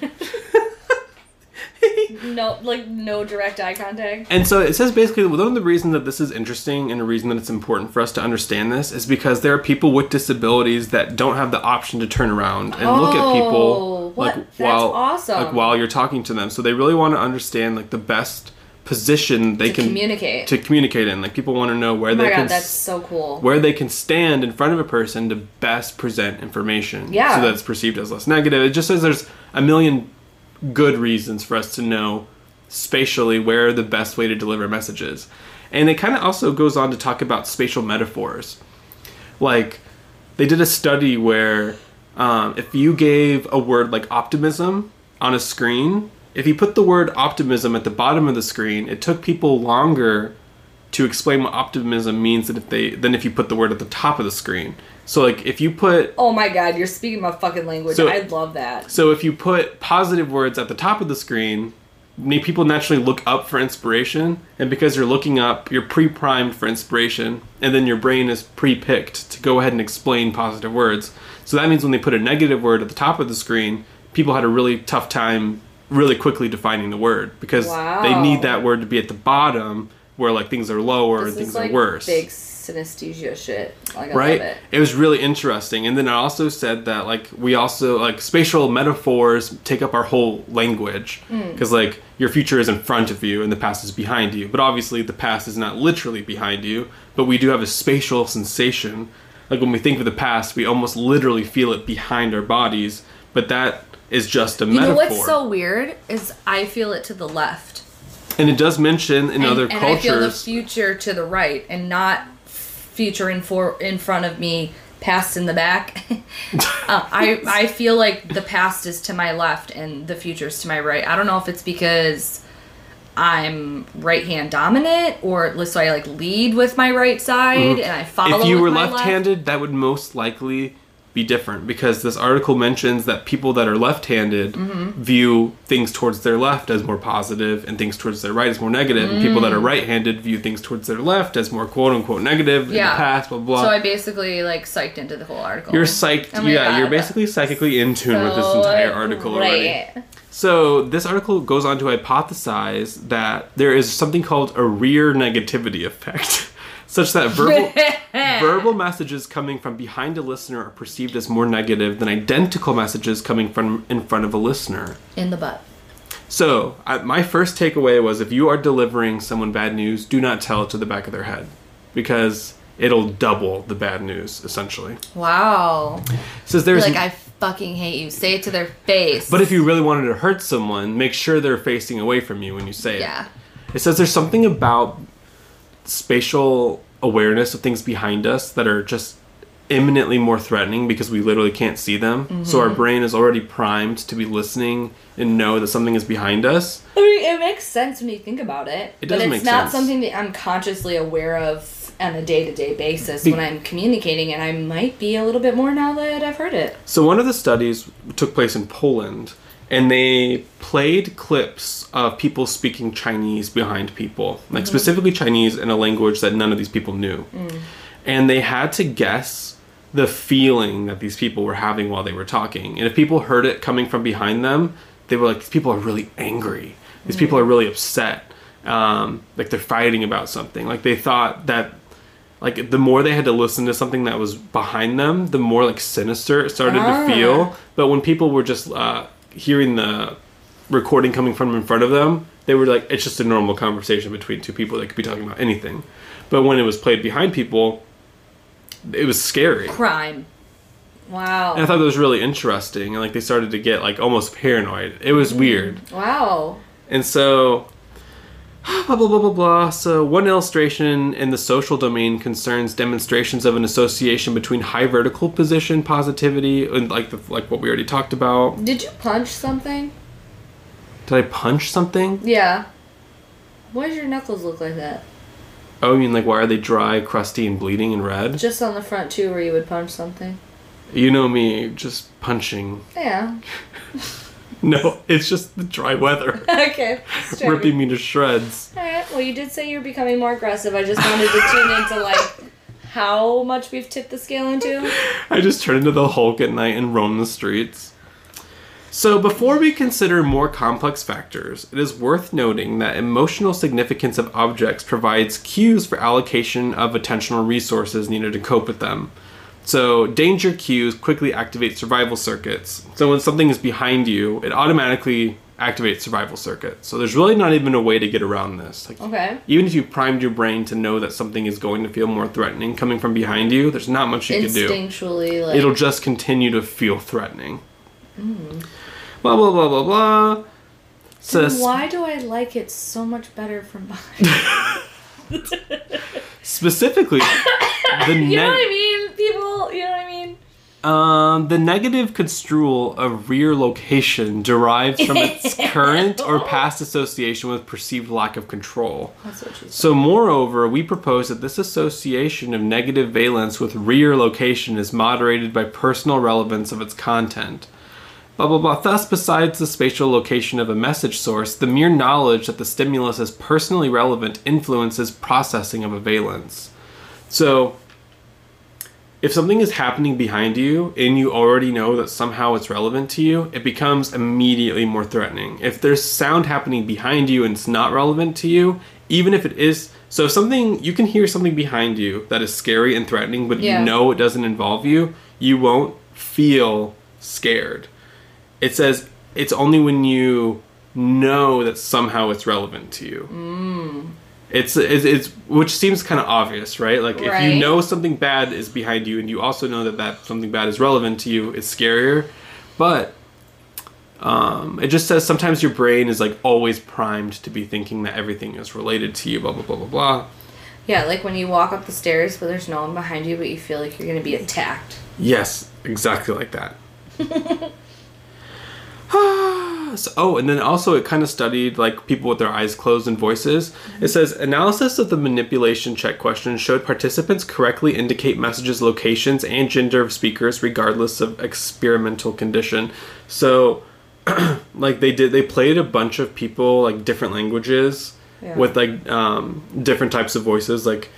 No, like no direct eye contact. And so it says basically one of the reasons that this is interesting and a reason that it's important for us to understand this is because there are people with disabilities that don't have the option to turn around and look at Oh, people what? like That's while awesome. like while you're talking to them. So they really want to understand like the best position they To can communicate. to communicate in. Like people want to know where oh they my can god, that's so cool. where they can stand in front of a person to best present information. Yeah. So that's perceived as less negative. It just says there's a million good reasons for us to know spatially where the best way to deliver messages. And it kind of also goes on to talk about spatial metaphors. Like, they did a study where um, if you gave a word like optimism on a screen, if you put the word optimism at the bottom of the screen, it took people longer to explain what optimism means than if they than if you put the word at the top of the screen. So like if you put oh my god, you're speaking my fucking language. So- I love that. so if you put positive words at the top of the screen, may people naturally look up for inspiration, and because you're looking up, you're pre-primed for inspiration, and then your brain is pre-picked to go ahead and explain positive words. So that means when they put a negative word at the top of the screen, people had a really tough time really quickly defining the word because they need that word to be at the bottom where like things are lower This and things like are worse. big synesthesia shit. Like, I right? it. It was really interesting. And then it also said that like we also like spatial metaphors take up our whole language Hmm. because like your future is in front of you and the past is behind you. But obviously the past is not literally behind you, but we do have a spatial sensation. Like when we think of the past, we almost literally feel it behind our bodies, but that is just a You metaphor. know what's so weird is I feel it to the left. and it does mention in and, other and I feel the cultures future to the right and not future in for in front of me, past in the back. uh, I I feel like the past is to my left and the future is to my right. I don't know if it's because I'm right hand dominant or so I like lead with my right side and I follow. Mm-hmm. if you with were left. left-handed that would most likely be different because this article mentions that people that are left-handed Mm-hmm. view things towards their left as more positive and things towards their right as more negative and people Mm. that are right-handed view things towards their left as more quote-unquote negative in Yeah. the past blah blah So I basically like psyched into the whole article. you're psyched Oh yeah God. you're basically psychically in tune with this entire article already so this article goes on to hypothesize that there is something called a rear negativity effect such that verbal verbal messages coming from behind a listener are perceived as more negative than identical messages coming from in front of a listener. in the butt. So, I, my first takeaway was if you are delivering someone bad news, do not tell it to the back of their head because it'll double the bad news essentially. Wow. It says there's like I fucking hate you. Say it to their face. but if you really wanted to hurt someone, make sure they're facing away from you when you say it. yeah. It says there's something about spatial awareness of things behind us that are just imminently more threatening because we literally can't see them. So Mm-hmm. our brain is already primed to be listening and know that something is behind us. I mean, it makes sense when you think about it. It but does it's make not sense. something that I'm consciously aware of on a day to day basis Be- when I'm communicating, and I might be a little bit more now that I've heard it. So one of the studies took place in Poland and they played clips of people speaking Chinese behind people, like specifically Chinese in a language that none of these people knew. And they had to guess the feeling that these people were having while they were talking. And if people heard it coming from behind them, they were like, these people are really angry. These people are really upset. Um, like they're fighting about something. Like they thought that like the more they had to listen to something that was behind them, the more like sinister it started Ah. to feel. But when people were just uh, hearing the recording coming from in front of them, they were like, it's just a normal conversation between two people. They could be talking about anything. But when it was played behind people, it was scary. Crime. Wow. And I thought that was really interesting, and like they started to get like almost paranoid. It was weird. wow. And so, blah, blah, blah, blah, blah. So, one illustration in the social domain concerns demonstrations of an association between high vertical position positivity and like the, like what we already talked about. Did you punch something? Did I punch something? Yeah. Why does your knuckles look like that? Oh, you mean like why are they dry, crusty, and bleeding and red? Just on the front too, where you would punch something. You know me, just punching. Yeah. No, it's just the dry weather okay. ripping me to shreds. All right. Well, you did say you were becoming more aggressive. I just wanted to tune into like how much we've tipped the scale into. I just turn into the Hulk at night and roam the streets. So, before we consider more complex factors, it is worth noting that emotional significance of objects provides cues for allocation of attentional resources needed to cope with them. So, danger cues quickly activate survival circuits. So, when something is behind you, it automatically activates survival circuits. So, there's really not even a way to get around this. Like, Okay. even if you primed your brain to know that something is going to feel more threatening coming from behind you, there's not much you can do Instinctually, like it'll just continue to feel threatening. Mm. Blah blah blah blah blah. Then why do I like it so much better from behind? specifically the you know what I mean? People, you know what I mean? um, the negative construal of rear location derives from its current or past association with perceived lack of control. That's what she said. So, moreover, we propose that this association of negative valence with rear location is moderated by personal relevance of its content. Blah blah blah. Thus, besides the spatial location of a message source, the mere knowledge that the stimulus is personally relevant influences processing of a valence. So, if something is happening behind you and you already know that somehow it's relevant to you, it becomes immediately more threatening. If there's sound happening behind you and it's not relevant to you, even if it is So if something you can hear something behind you that is scary and threatening, but Yeah. you know it doesn't involve you, you won't feel scared. It says it's only when you know that somehow it's relevant to you. Mm. It's, it's it's which seems kind of obvious, right? Like if you know something bad is behind you, and you also know that that something bad is relevant to you, it's scarier. But um, it just says sometimes your brain is like always primed to be thinking that everything is related to you. Blah blah blah blah blah. Yeah, like when you walk up the stairs, but there's no one behind you, but you feel like you're gonna be attacked. Yes, exactly like that. So- oh, and then also it kind of studied like people with their eyes closed and voices. It says analysis of the manipulation check question showed participants correctly indicate messages, locations, and gender of speakers regardless of experimental condition. So, like they did, they played a bunch of people like different languages Yeah. with like um, different types of voices, like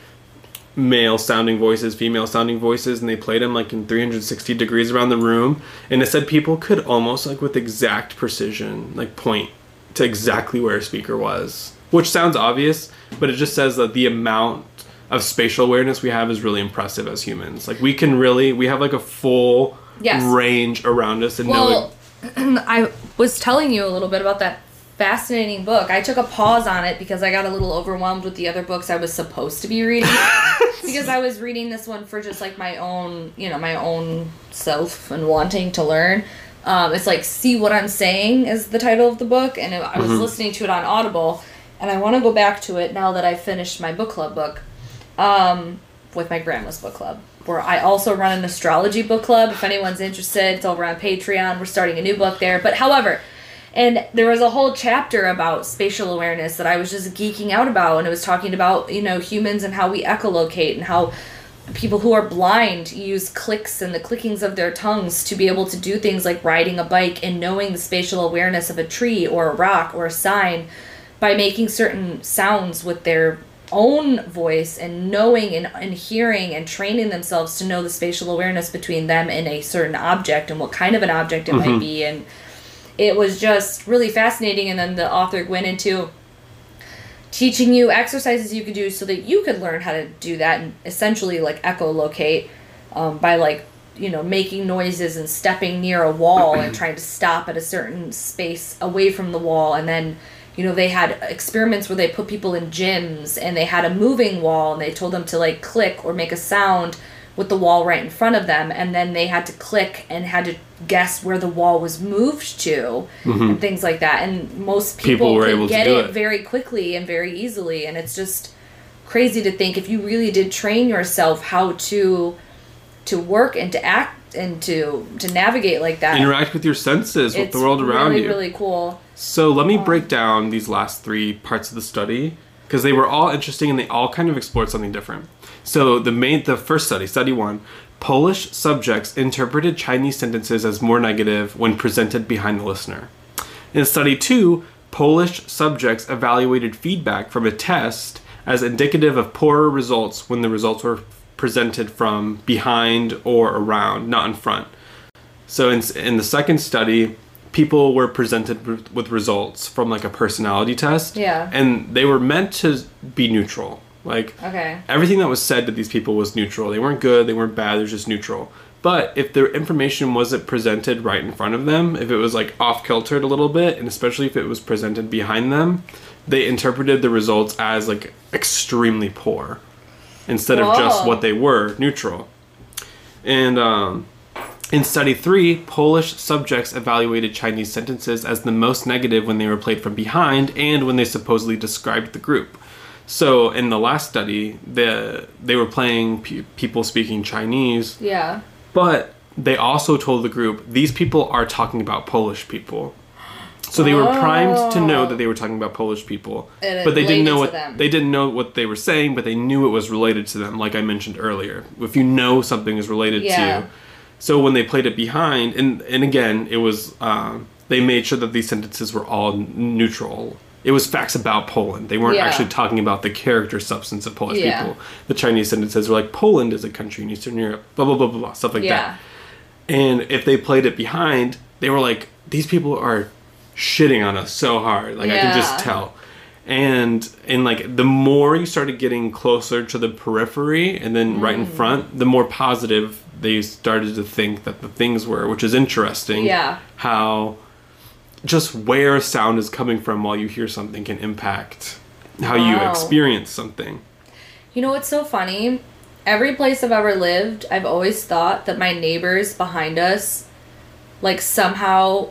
male sounding voices, female sounding voices, and they played them like in 360 degrees around the room. And it said people could almost like with exact precision, like point to exactly where a speaker was, which sounds obvious, but it just says that the amount of spatial awareness we have is really impressive as humans. Like we can really, we have like a full Yes. range around us and. Well, I was telling you a little bit about that fascinating book. I took a pause on it because I got a little overwhelmed with the other books I was supposed to be reading. because I was reading this one for just like my own, you know, my own self and wanting to learn. Um, it's like "See What I'm Saying" is the title of the book, and I was listening to it on Audible, and I want to go back to it now that I finished my book club book um, with my grandma's book club, where I also run an astrology book club. If anyone's interested, it's over on Patreon. We're starting a new book there. But however, and there was a whole chapter about spatial awareness that I was just geeking out about, and it was talking about you know humans and how we echolocate and how people who are blind use clicks and the clickings of their tongues to be able to do things like riding a bike and knowing the spatial awareness of a tree or a rock or a sign by making certain sounds with their own voice and knowing and, and hearing and training themselves to know the spatial awareness between them and a certain object and what kind of an object it might mm-hmm. be and it was just really fascinating and then the author went into teaching you exercises you could do so that you could learn how to do that and essentially like echolocate um, by like you know making noises and stepping near a wall and trying to stop at a certain space away from the wall. And then you know they had experiments where they put people in gyms and they had a moving wall and they told them to like click or make a sound with the wall right in front of them and then they had to click and had to guess where the wall was moved to and things like that and most people, Mm-hmm. People were able to get do it it. very quickly and very easily and it's just crazy to think if you really did train yourself how to to work and to act and to to navigate like that Interact with your senses, with the world around really, you. really cool So let me break down these last three parts of the study because they were all interesting and they all kind of explored something different. So the main, the first study, study one, Polish subjects interpreted Chinese sentences as more negative when presented behind the listener. In study two, Polish subjects evaluated feedback from a test as indicative of poorer results when the results were presented from behind or around, not in front. So in, in the second study, people were presented with- results from like a personality test. Yeah. And they were meant to be neutral. Like okay everything that was said to these people was neutral. They weren't good, they weren't bad, they're just neutral. But if the information wasn't presented right in front of them, if it was like off kiltered a little bit, and especially if it was presented behind them, they interpreted the results as like extremely poor instead of just what they were, neutral. And um, in study three, Polish subjects evaluated Chinese sentences as the most negative when they were played from behind and when they supposedly described the group. So in the last study, the they were playing pe- people speaking Chinese, yeah but they also told the group these people are talking about Polish people. So they were primed to know that they were talking about Polish people, And but they didn't know what them. they didn't know what they were saying, but they knew it was related to them. Like I mentioned earlier, if you know something is related to Yeah. you, so when they played it behind, and and again, it was um, they made sure that these sentences were all neutral. It was facts about Poland. They weren't Yeah. actually talking about the character substance of Polish Yeah. people. The Chinese sentences were like Poland is a country in Eastern Europe, blah blah blah blah blah stuff like yeah that. And if they played it behind, they were like, these people are shitting on us so hard. Like I can just tell. And in like the more you started getting closer to the periphery and then right Mm. in front, the more positive they started to think that the things were, which is interesting. Yeah. How just where sound is coming from while you hear something can impact how you experience something. You know what's so funny? Every place I've ever lived, I've always thought that my neighbors behind us, like somehow,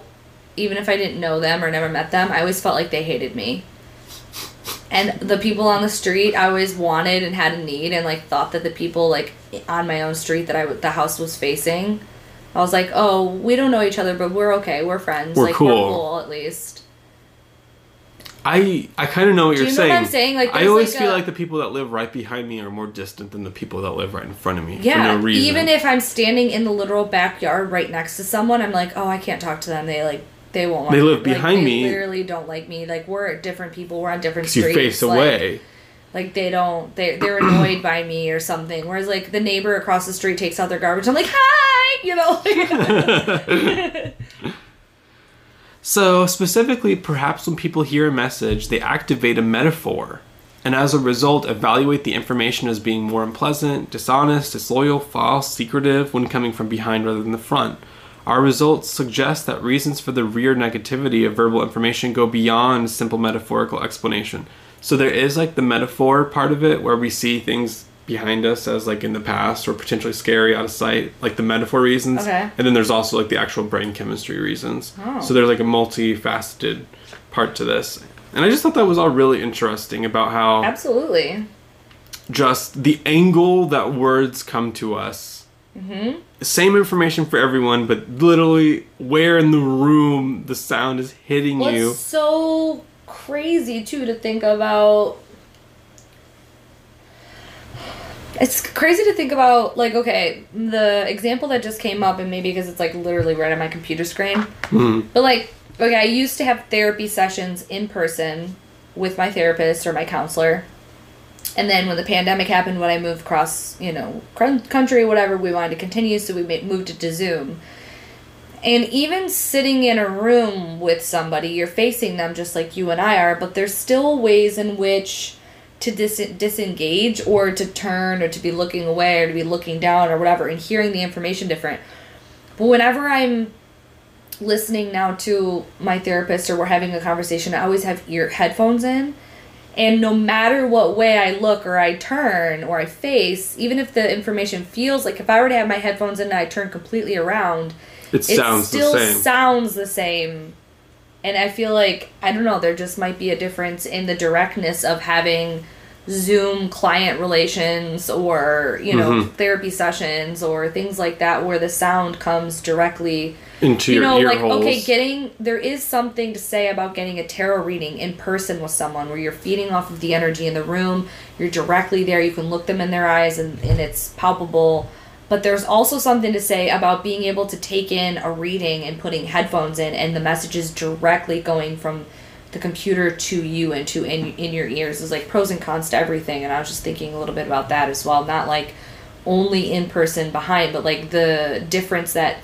even if I didn't know them or never met them, I always felt like they hated me. And the people on the street, I always wanted and had a need, and like thought that the people like on my own street that I w- the house was facing, I was like, oh, we don't know each other, but we're okay, we're friends, We're like cool. we're cool at least. I I kind of know what Do you're you know saying. what I'm saying? Like, I always like, feel a- like the people that live right behind me are more distant than the people that live right in front of me Yeah, for no reason. even if I'm standing in the literal backyard right next to someone, I'm like, oh, I can't talk to them. They like, they won't. They like live me. Like, behind they me. Literally don't like me. Like we're different people. We're on different 'Cause you streets. face like- away. Like, they don't. They they're annoyed by me or something. Whereas like the neighbor across the street takes out their garbage. I'm like, hi, you know. So, specifically, perhaps when people hear a message, they activate a metaphor, and as a result, evaluate the information as being more unpleasant, dishonest, disloyal, false, secretive when coming from behind rather than the front. Our results suggest that reasons for the rear negativity of verbal information go beyond simple metaphorical explanation. So, there is like the metaphor part of it where we see things behind us as like in the past or potentially scary out of sight, like the metaphor reasons. Okay. And then there's also like the actual brain chemistry reasons. Oh. So there's like a multifaceted part to this. And I just thought that was all really interesting about how absolutely. just the angle that words come to us. Mm-hmm. Same information for everyone, but literally where in the room the sound is hitting Well, you. so crazy too to think about. It's crazy to think about, like, okay, the example that just came up, and maybe because it's like literally right on my computer screen, Mhm. but like, okay, I used to have therapy sessions in person with my therapist or my counselor. And then when the pandemic happened, when I moved across, you know, country, whatever, we wanted to continue, so we moved it to Zoom. And even sitting in a room with somebody, you're facing them just like you and I are, but there's still ways in which to dis- disengage or to turn or to be looking away or to be looking down or whatever and hearing the information different. But whenever I'm listening now to my therapist or we're having a conversation, I always have ear headphones in. And no matter what way I look or I turn or I face, even if the information feels like if I were to have my headphones in and I turn completely around, It sounds still the same. sounds the same. And I feel like I don't know, there just might be a difference in the directness of having Zoom client relations or, you know, Mhm. therapy sessions or things like that where the sound comes directly into you your know, ear like holes. okay, getting there is something to say about getting a tarot reading in person with someone where you're feeding off of the energy in the room. You're directly there. You can look them in their eyes, and, and it's palpable. But there's also something to say about being able to take in a reading and putting headphones in, and the messages directly going from the computer to you and to in in your ears. There's like pros and cons to everything, and I was just thinking a little bit about that as well. Not like only in person behind, but like the difference that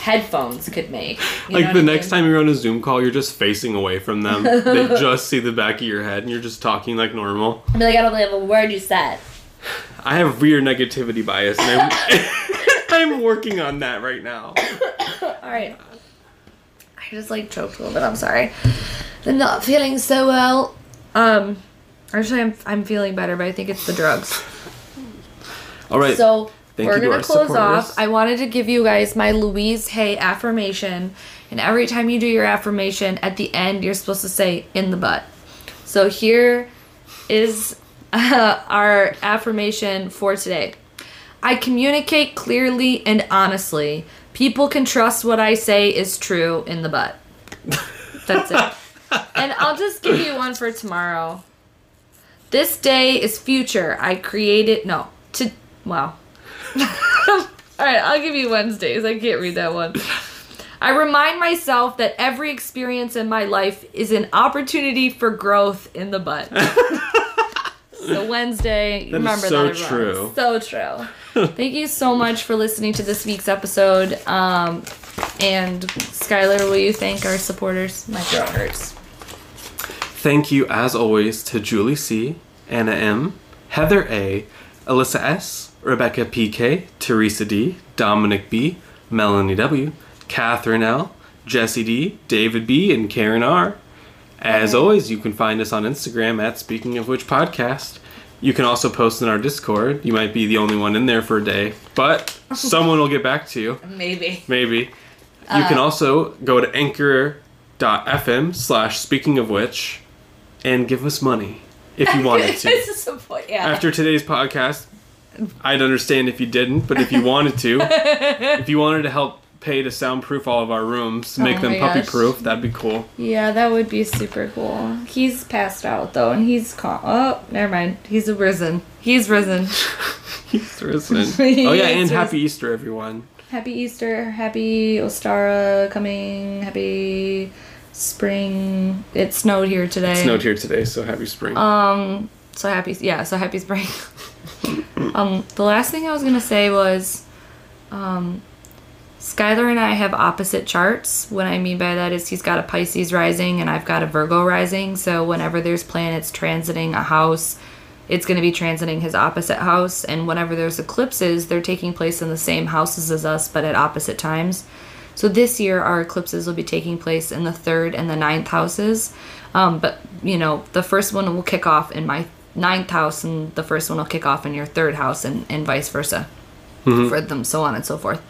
headphones could make. You like the I next mean? time you're on a Zoom call, you're just facing away from them. they just see the back of your head, and you're just talking like normal. I'd be like, I don't believe a word you said. I have rear negativity bias, and I'm, I'm working on that right now. All right. I just like choked a little bit. I'm sorry. I'm not feeling so well. Um, actually, I'm I'm feeling better, but I think it's the drugs. All right. So Thank we're gonna close supporters. off. I wanted to give you guys my Louise Hay affirmation, and every time you do your affirmation, at the end you're supposed to say "in the butt." So here is uh, our affirmation for today. I communicate clearly and honestly. People can trust what I say is true in the butt. That's it. and I'll just give you one for tomorrow. This day is future. I created no to wow. All right, I'll give you Wednesdays. I can't read that one. I remind myself that every experience in my life is an opportunity for growth in the butt. So Wednesday, That remember so that. everyone. true. So true. Thank you so much for listening to this week's episode. Um, and Skylar, will you thank our supporters? My throat hurts. Thank you, as always, to Julie C., Anna M., Heather A., Alyssa S., Rebecca PK, Teresa D., Dominic B., Melanie W., Catherine L., Jesse D., David B., and Karen R. As always, you can find us on Instagram at Speaking of Which Podcast. You can also post in our Discord. You might be the only one in there for a day, but someone will get back to you. Maybe. Maybe. You can uh, also go to anchor.fm slash speaking of which and give us money if you wanted to. this is a point. Yeah. After today's podcast, I'd understand if you didn't, but if you wanted to, if you wanted to help pay to soundproof all of our rooms, make Oh them puppy proof. that'd be cool. Yeah, that would be super cool. He's passed out though, and he's calm. Oh, never mind. He's risen. He's risen. He's risen. He oh yeah, and risen. happy Easter, everyone. Happy Easter. Happy Ostara coming. Happy spring. It snowed here today. It snowed here today, so happy spring. Um. So happy. Yeah. So happy spring. um. The last thing I was gonna say was, um, Skylar and I have opposite charts. What I mean by that is he's got a Pisces rising and I've got a Virgo rising. So whenever there's planets transiting a house, it's going to be transiting his opposite house. And whenever there's eclipses, they're taking place in the same houses as us, but at opposite times. So this year, our eclipses will be taking place in the third and the ninth houses. Um, but, you know, the first one will kick off in my ninth house, and the first one will kick off in your third house, and, and vice versa for them, so on and so forth.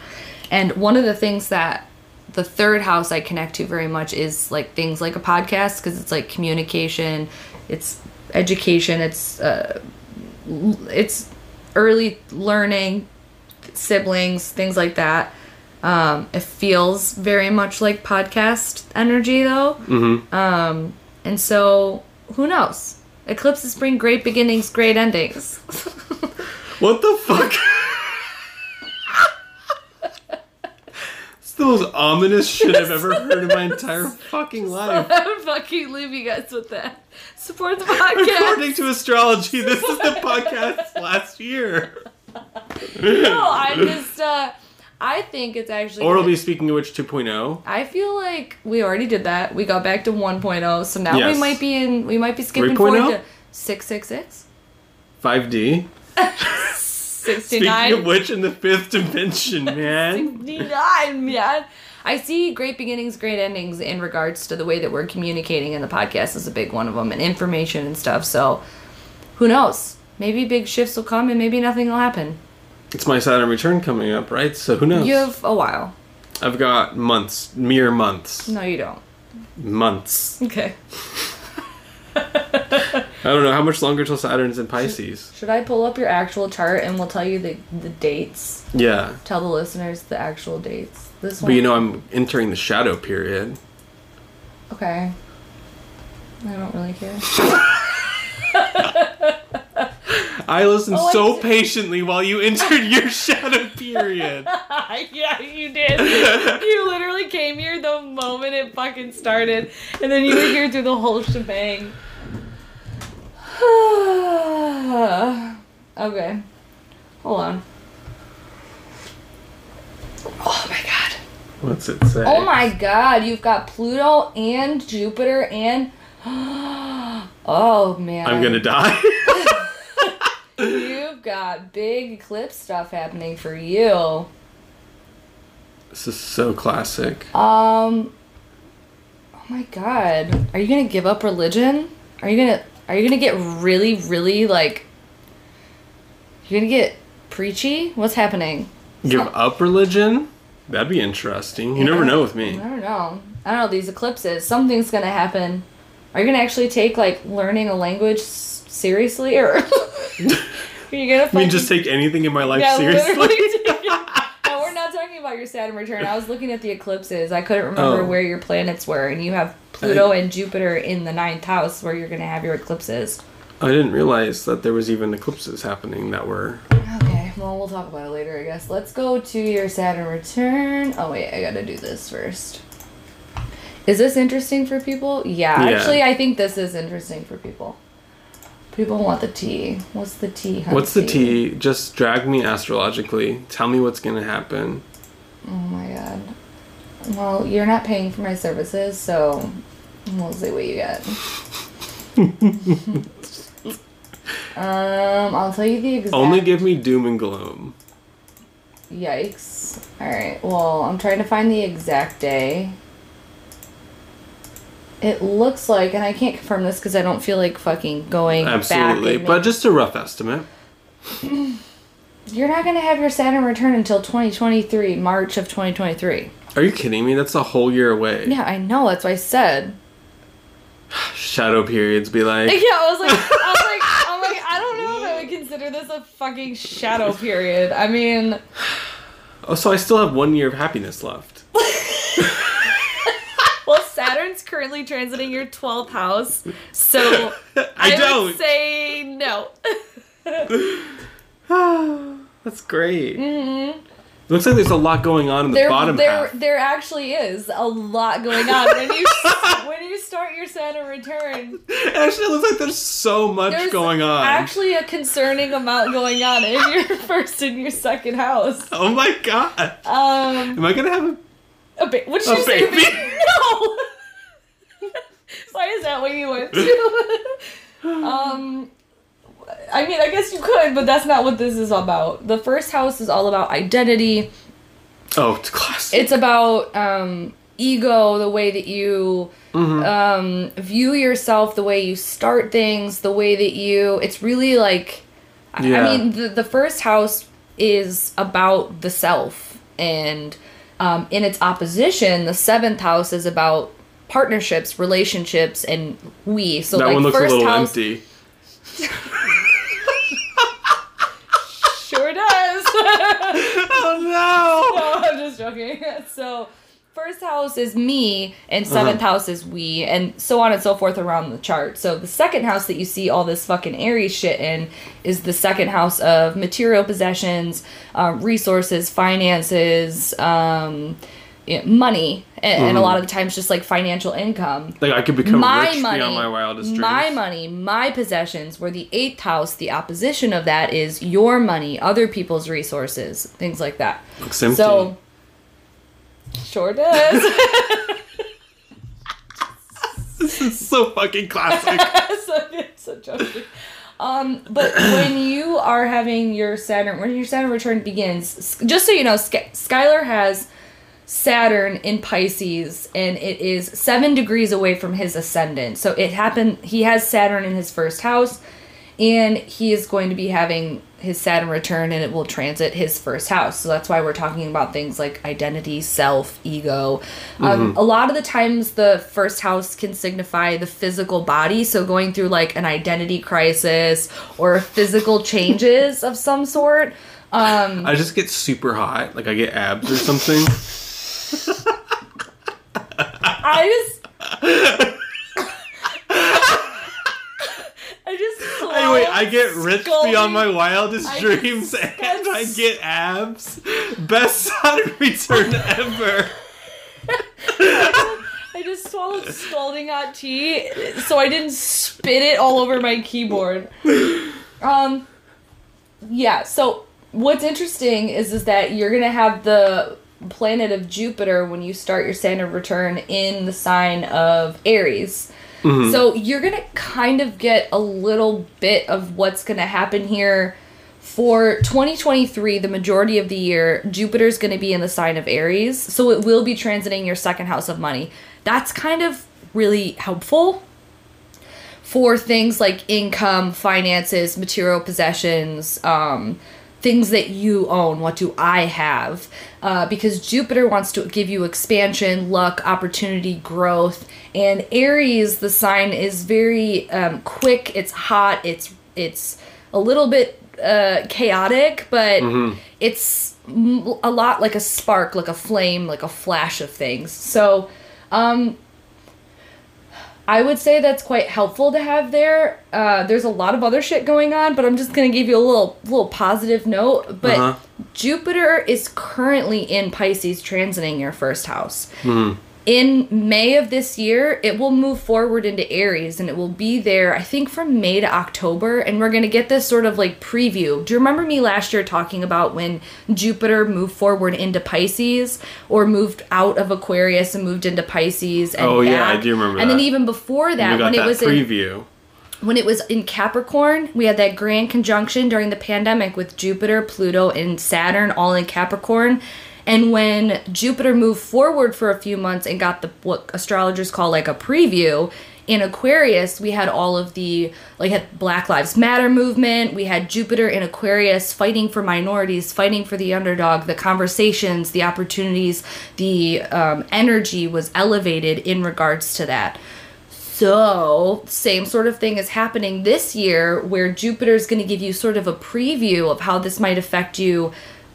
And one of the things that the third house I connect to very much is like things like a podcast because it's like communication, it's education, it's uh, it's early learning, siblings, things like that. Um, it feels very much like podcast energy though. Mm-hmm. Um, and so who knows? Eclipses bring great beginnings, great endings. What the fuck? It's the most ominous shit I've ever heard in my entire fucking life. I'm fucking leave you guys with that. Support the podcast. According to astrology, this is the podcast last year. no, I just uh I think it's actually Or we'll be speaking of which oh. 2.0. I feel like we already did that. We got back to 1.0, so now Yes. we might be in we might be skipping 3.0? forward to 666, 5D. Speaking of which, in the fifth dimension, man. 69, man. I see great beginnings, great endings in regards to the way that we're communicating, and the podcast is a big one of them, and information and stuff. So, who knows? Maybe big shifts will come, and maybe nothing will happen. It's my Saturn return coming up, right? So who knows? You have a while. I've got months, mere months, No, you don't. months. Okay. I don't know how much longer till Saturn's in Pisces. Should I pull up your actual chart and we'll tell you the, the dates? Yeah, Tell the listeners the actual dates. This one. but you know I'm entering the shadow period. Okay. I don't really care. I listened Oh, so see. patiently while you entered your shadow period. yeah, you did. You literally came here the moment it fucking started, and then you were here through the whole shebang. okay. Hold on. Oh my god. What's it say? Oh my god, you've got Pluto and Jupiter and. Oh man. I'm gonna die. You've got big eclipse stuff happening for you. this is so classic. Um. Oh my god, are you gonna give up religion? Are you gonna Are you gonna get really, really like? You're gonna get preachy. What's happening? Give up religion? That'd be interesting. You never know with me. I don't know. I don't know these eclipses. Something's gonna happen. Are you gonna actually take like learning a language s- seriously, or are you gonna? I mean, just take anything in my life Yeah, seriously. literally take it. no, we're not talking about your Saturn return. I was looking at the eclipses. I couldn't remember Oh. where your planets were, and you have Pluto and Jupiter in the ninth house where you're gonna have your eclipses. I didn't realize that there was even eclipses happening that were. Okay, well we'll talk about it later, I guess. Let's go to your Saturn return. Oh wait, I gotta do this first. Is this interesting for people? Yeah, Yeah. actually, I think this is interesting for people. People want the tea. What's the tea? What's the tea? Just drag me astrologically. Tell me what's gonna happen. Oh my god. Well, you're not paying for my services, so we'll see what you get. um, I'll tell you the exact. Only give me doom and gloom. Yikes. Alright, well, I'm trying to find the exact day. It looks like, and I can't confirm this because I don't feel like fucking going Absolutely, but just a rough estimate. You're not going to have your Saturn return until 2023, March of 2023. Are you kidding me? That's a whole year away. Yeah, I know. That's what I said. Shadow periods be like. Yeah, I was like, I was like, I'm like, I don't know if I would consider this a fucking shadow period. I mean, Oh, so I still have one year of happiness left. well, Saturn's currently transiting your 12th house, so I, I, don't. would say no. That's great. Looks like there's a lot going on in the there, bottom there, half. there actually is a lot going on when you when you start your Saturn return. Actually, it looks like there's so much There's going on. actually a concerning amount going on in your first and your second house. oh my god. Um, Am I gonna have a a ba- What'd A you say? baby? No. Why is that what you went to? um, I mean, I guess you could, but that's not what this is about. The first house is all about identity. Oh, it's classic. It's about um, ego, the way that you Mm-hmm. um, view yourself, the way you start things, the way that you. It's really like. I- Yeah. I mean, the, the first house is about the self. And um, in its opposition, the seventh house is about partnerships, relationships, and we. So, that like, one looks a first little house. empty. Sure does. Oh no! no, I'm just joking. So, first house is me, and 7th house is we, and so on and so forth around the chart. So, the second house that you see all this fucking Aries shit in is the second house of material possessions, um, resources, finances, um, yeah, money, and, and a lot of the times just like financial income Like I could become my rich money, beyond my wildest dreams. my money, my possessions. Where the eighth house, the opposition of that is your money, other people's resources, things like that. Looks empty. So, sure does. this is so fucking classic. so, so joking. Um, but when you are having your Saturn, when your Saturn return begins, just so you know, Sky- Skylar has Saturn in Pisces, and it is seven degrees away from his ascendant. So it happened. He has Saturn in his first house, and he is going to be having his Saturn return, and it will transit his first house. So that's why we're talking about things like identity, self, ego. Um, a lot of the times, the first house can signify the physical body. So going through like an identity crisis or physical changes of some sort. Um, I just get super hot, like I get abs or something. I just. I just. Anyway, I get rich Scully. beyond my wildest I dreams, and I get abs. Best Saturn return ever. I just swallowed scalding hot tea, so I didn't spit it all over my keyboard. Um, yeah. So what's interesting is is that you're gonna have the planet of Jupiter when you start your Saturn return in the sign of Aries. So you're gonna kind of get a little bit of what's gonna happen here. For 2023, the majority of the year, Jupiter's going to be in the sign of Aries, so it will be transiting your second house of money. That's kind of really helpful for things like income, finances, material possessions, um, things that you own. What do I have? Uh, because Jupiter wants to give you expansion, luck, opportunity, growth, and Aries, the sign is very um, quick. It's hot. It's it's a little bit uh, chaotic, but it's a lot like a spark, like a flame, like a flash of things. So. Um, I would say that's quite helpful to have there. Uh, there's a lot of other shit going on, but I'm just gonna give you a little little positive note. But Uh-huh. Jupiter is currently in Pisces, transiting your first house. In May of this year, it will move forward into Aries, and it will be there. I think from May to October, and we're gonna get this sort of like preview. Do you remember me last year talking about when Jupiter moved forward into Pisces, or moved out of Aquarius and moved into Pisces? And Oh, yeah, I do remember And then even before that, when it that was in preview. when it was in Capricorn, we had that grand conjunction during the pandemic with Jupiter, Pluto, and Saturn all in Capricorn. And when Jupiter moved forward for a few months and got the what astrologers call like a preview in Aquarius, we had all of the like had Black Lives Matter movement. We had Jupiter in Aquarius fighting for minorities, fighting for the underdog. The conversations, the opportunities, the um, energy was elevated in regards to that. So, same sort of thing is happening this year where Jupiter is going to give you sort of a preview of how this might affect you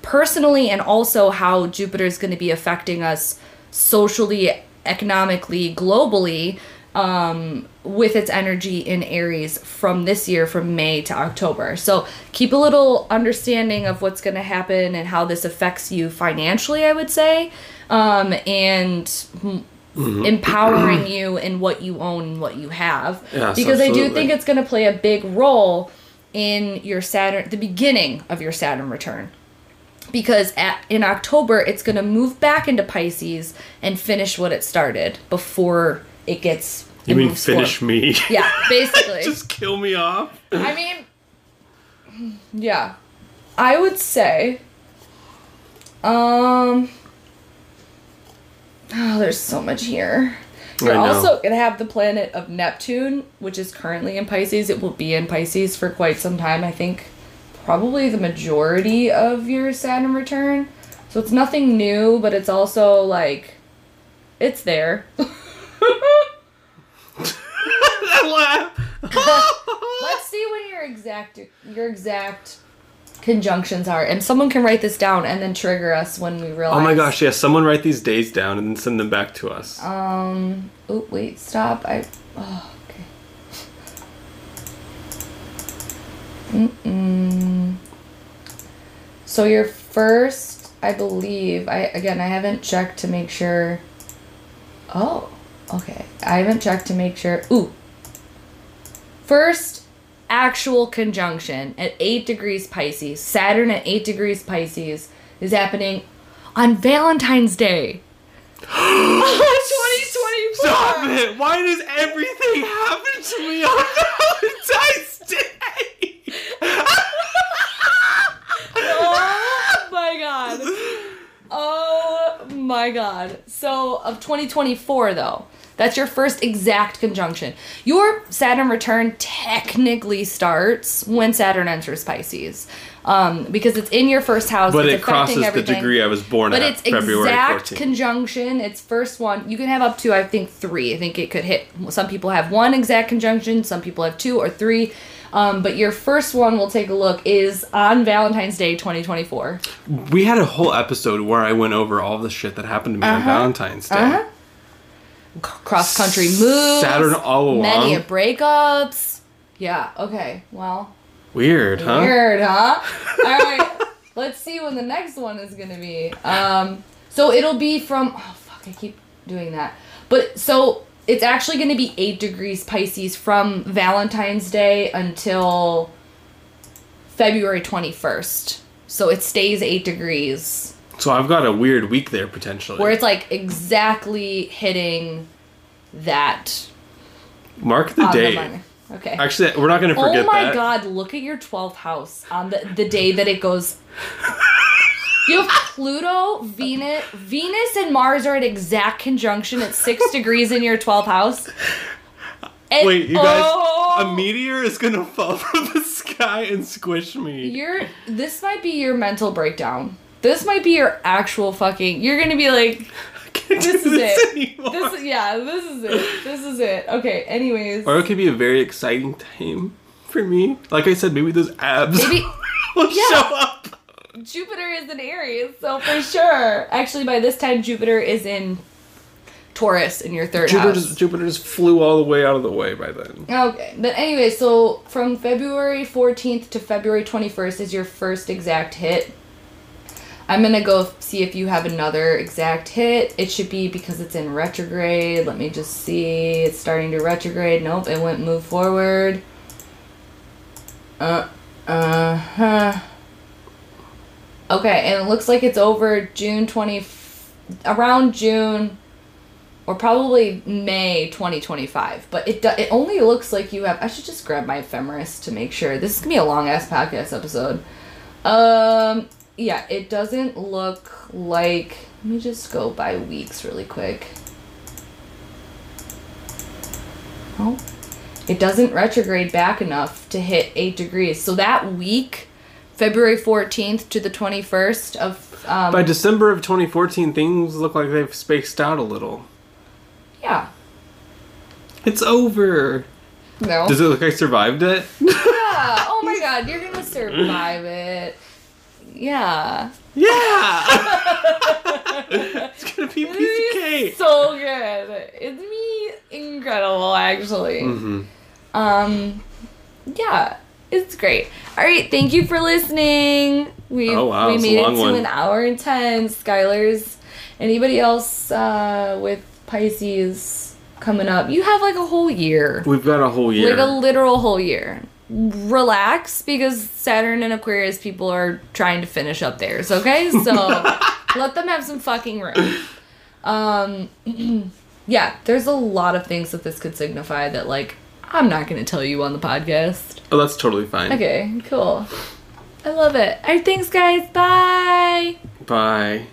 personally and also how Jupiter is going to be affecting us socially, economically, globally um, with its energy in Aries from this year, from May to October. So, keep a little understanding of what's going to happen and how this affects you financially, I would say. Um, and empowering you in what you own and what you have. Yes, because I do think it's going to play a big role in your Saturn, the beginning of your Saturn return. Because at, in October, it's going to move back into Pisces and finish what it started before it gets. You it mean finish forward. me? Yeah, basically. Just kill me off. I mean, yeah, I would say, um, oh, there's so much here. You're also gonna have the planet of Neptune, which is currently in Pisces. It will be in Pisces for quite some time. I think probably the majority of your Saturn return. So it's nothing new, but it's also like it's there. Let's see when your exact your exact conjunctions are, and someone can write this down and then trigger us when we realize. Oh my gosh, yes, someone write these days down and then send them back to us. Um. Oh wait, stop. I. Oh, okay. Mm-mm. So your first, I believe. I again, I haven't checked to make sure. Oh, okay. I haven't checked to make sure. Ooh. First actual conjunction at 8 degrees Pisces, Saturn at 8 degrees Pisces, is happening on Valentine's Day. 2024. Stop it! Why does everything happen to me on Valentine's Day? Oh my god. Oh my god. So, of 2024, though, that's your first exact conjunction. Your Saturn return technically starts when Saturn enters Pisces. Um, because it's in your first house. But it crosses affecting the degree I was born But at, But it's February exact 14th. conjunction. It's first one. You can have up to I think three. I think it could hit. Some people have one exact conjunction. Some people have two or three. Um, but your first one, we'll take a look, is on Valentine's Day, 2024. we had a whole episode where I went over all the shit that happened to me on Valentine's Day. Uh-huh. Cross country moves. Saturn all along. Many breakups. Yeah. Okay. Well. Weird, huh? Weird, huh? All right. Let's see when the next one is gonna be. Um, so it'll be from. Oh fuck! I keep doing that. But so it's actually gonna be eight degrees Pisces from Valentine's Day until February twenty first. So it stays eight degrees, So I've got a weird week there potentially. where it's like exactly hitting that Mark the date. Okay. Actually, we're not going to forget oh my that. god, look at your 12th house on the, the day that it goes. You have Pluto, Venus, Venus and Mars are at exact conjunction at six degrees in your 12th house. And- Wait, you guys, oh, a meteor is going to fall from the sky and squish me. You're. This might be your mental breakdown. This might be your actual fucking. You're gonna be like, I can't this do is this it. anymore. this is yeah. This is it. This is it. Okay. Anyways. or it could be a very exciting time for me. Like I said, maybe those abs Maybe- will Yeah. show up. Jupiter is in Aries, so for sure. Actually, by this time, Jupiter is in Taurus in your third Jupiter house. just, Jupiter just flew all the way out of the way by then. Okay, but anyway, so from February 14th to February 21st is your first exact hit. I'm gonna go see if you have another exact hit. It should be because it's in retrograde. Let me just see. It's starting to retrograde. Nope, it went move forward. Uh, uh huh. Okay, and it looks like it's over June 20, around June or probably May 2025. But it do- it only looks like you have. I should just grab my ephemeris to make sure. This is gonna be a long ass podcast episode. Um, yeah, it doesn't look like. Let me just go by weeks really quick. Oh, it doesn't retrograde back enough to hit eight degrees. So that week, February 14th to the 21st of um, By December of 2014, things look like they've spaced out a little. yeah. It's over. No. Does it look like I survived it? yeah. Oh my god, you're gonna survive it. Yeah. yeah! it's gonna be a piece of cake. So good. It's me incredible actually. hmm Um yeah, it's great. Alright, thank you for listening. We Oh, wow, we made it to one. an hour and ten. Skylar's anybody else uh with Pisces coming up? You have like a whole year. We've got a whole year. Like a literal whole year. Relax because Saturn and Aquarius people are trying to finish up theirs, okay? So let them have some fucking room. Um yeah, there's a lot of things that this could signify that like I'm not gonna tell you on the podcast. oh, that's totally fine. Okay, cool. I love it. Alright, thanks guys. Bye. Bye.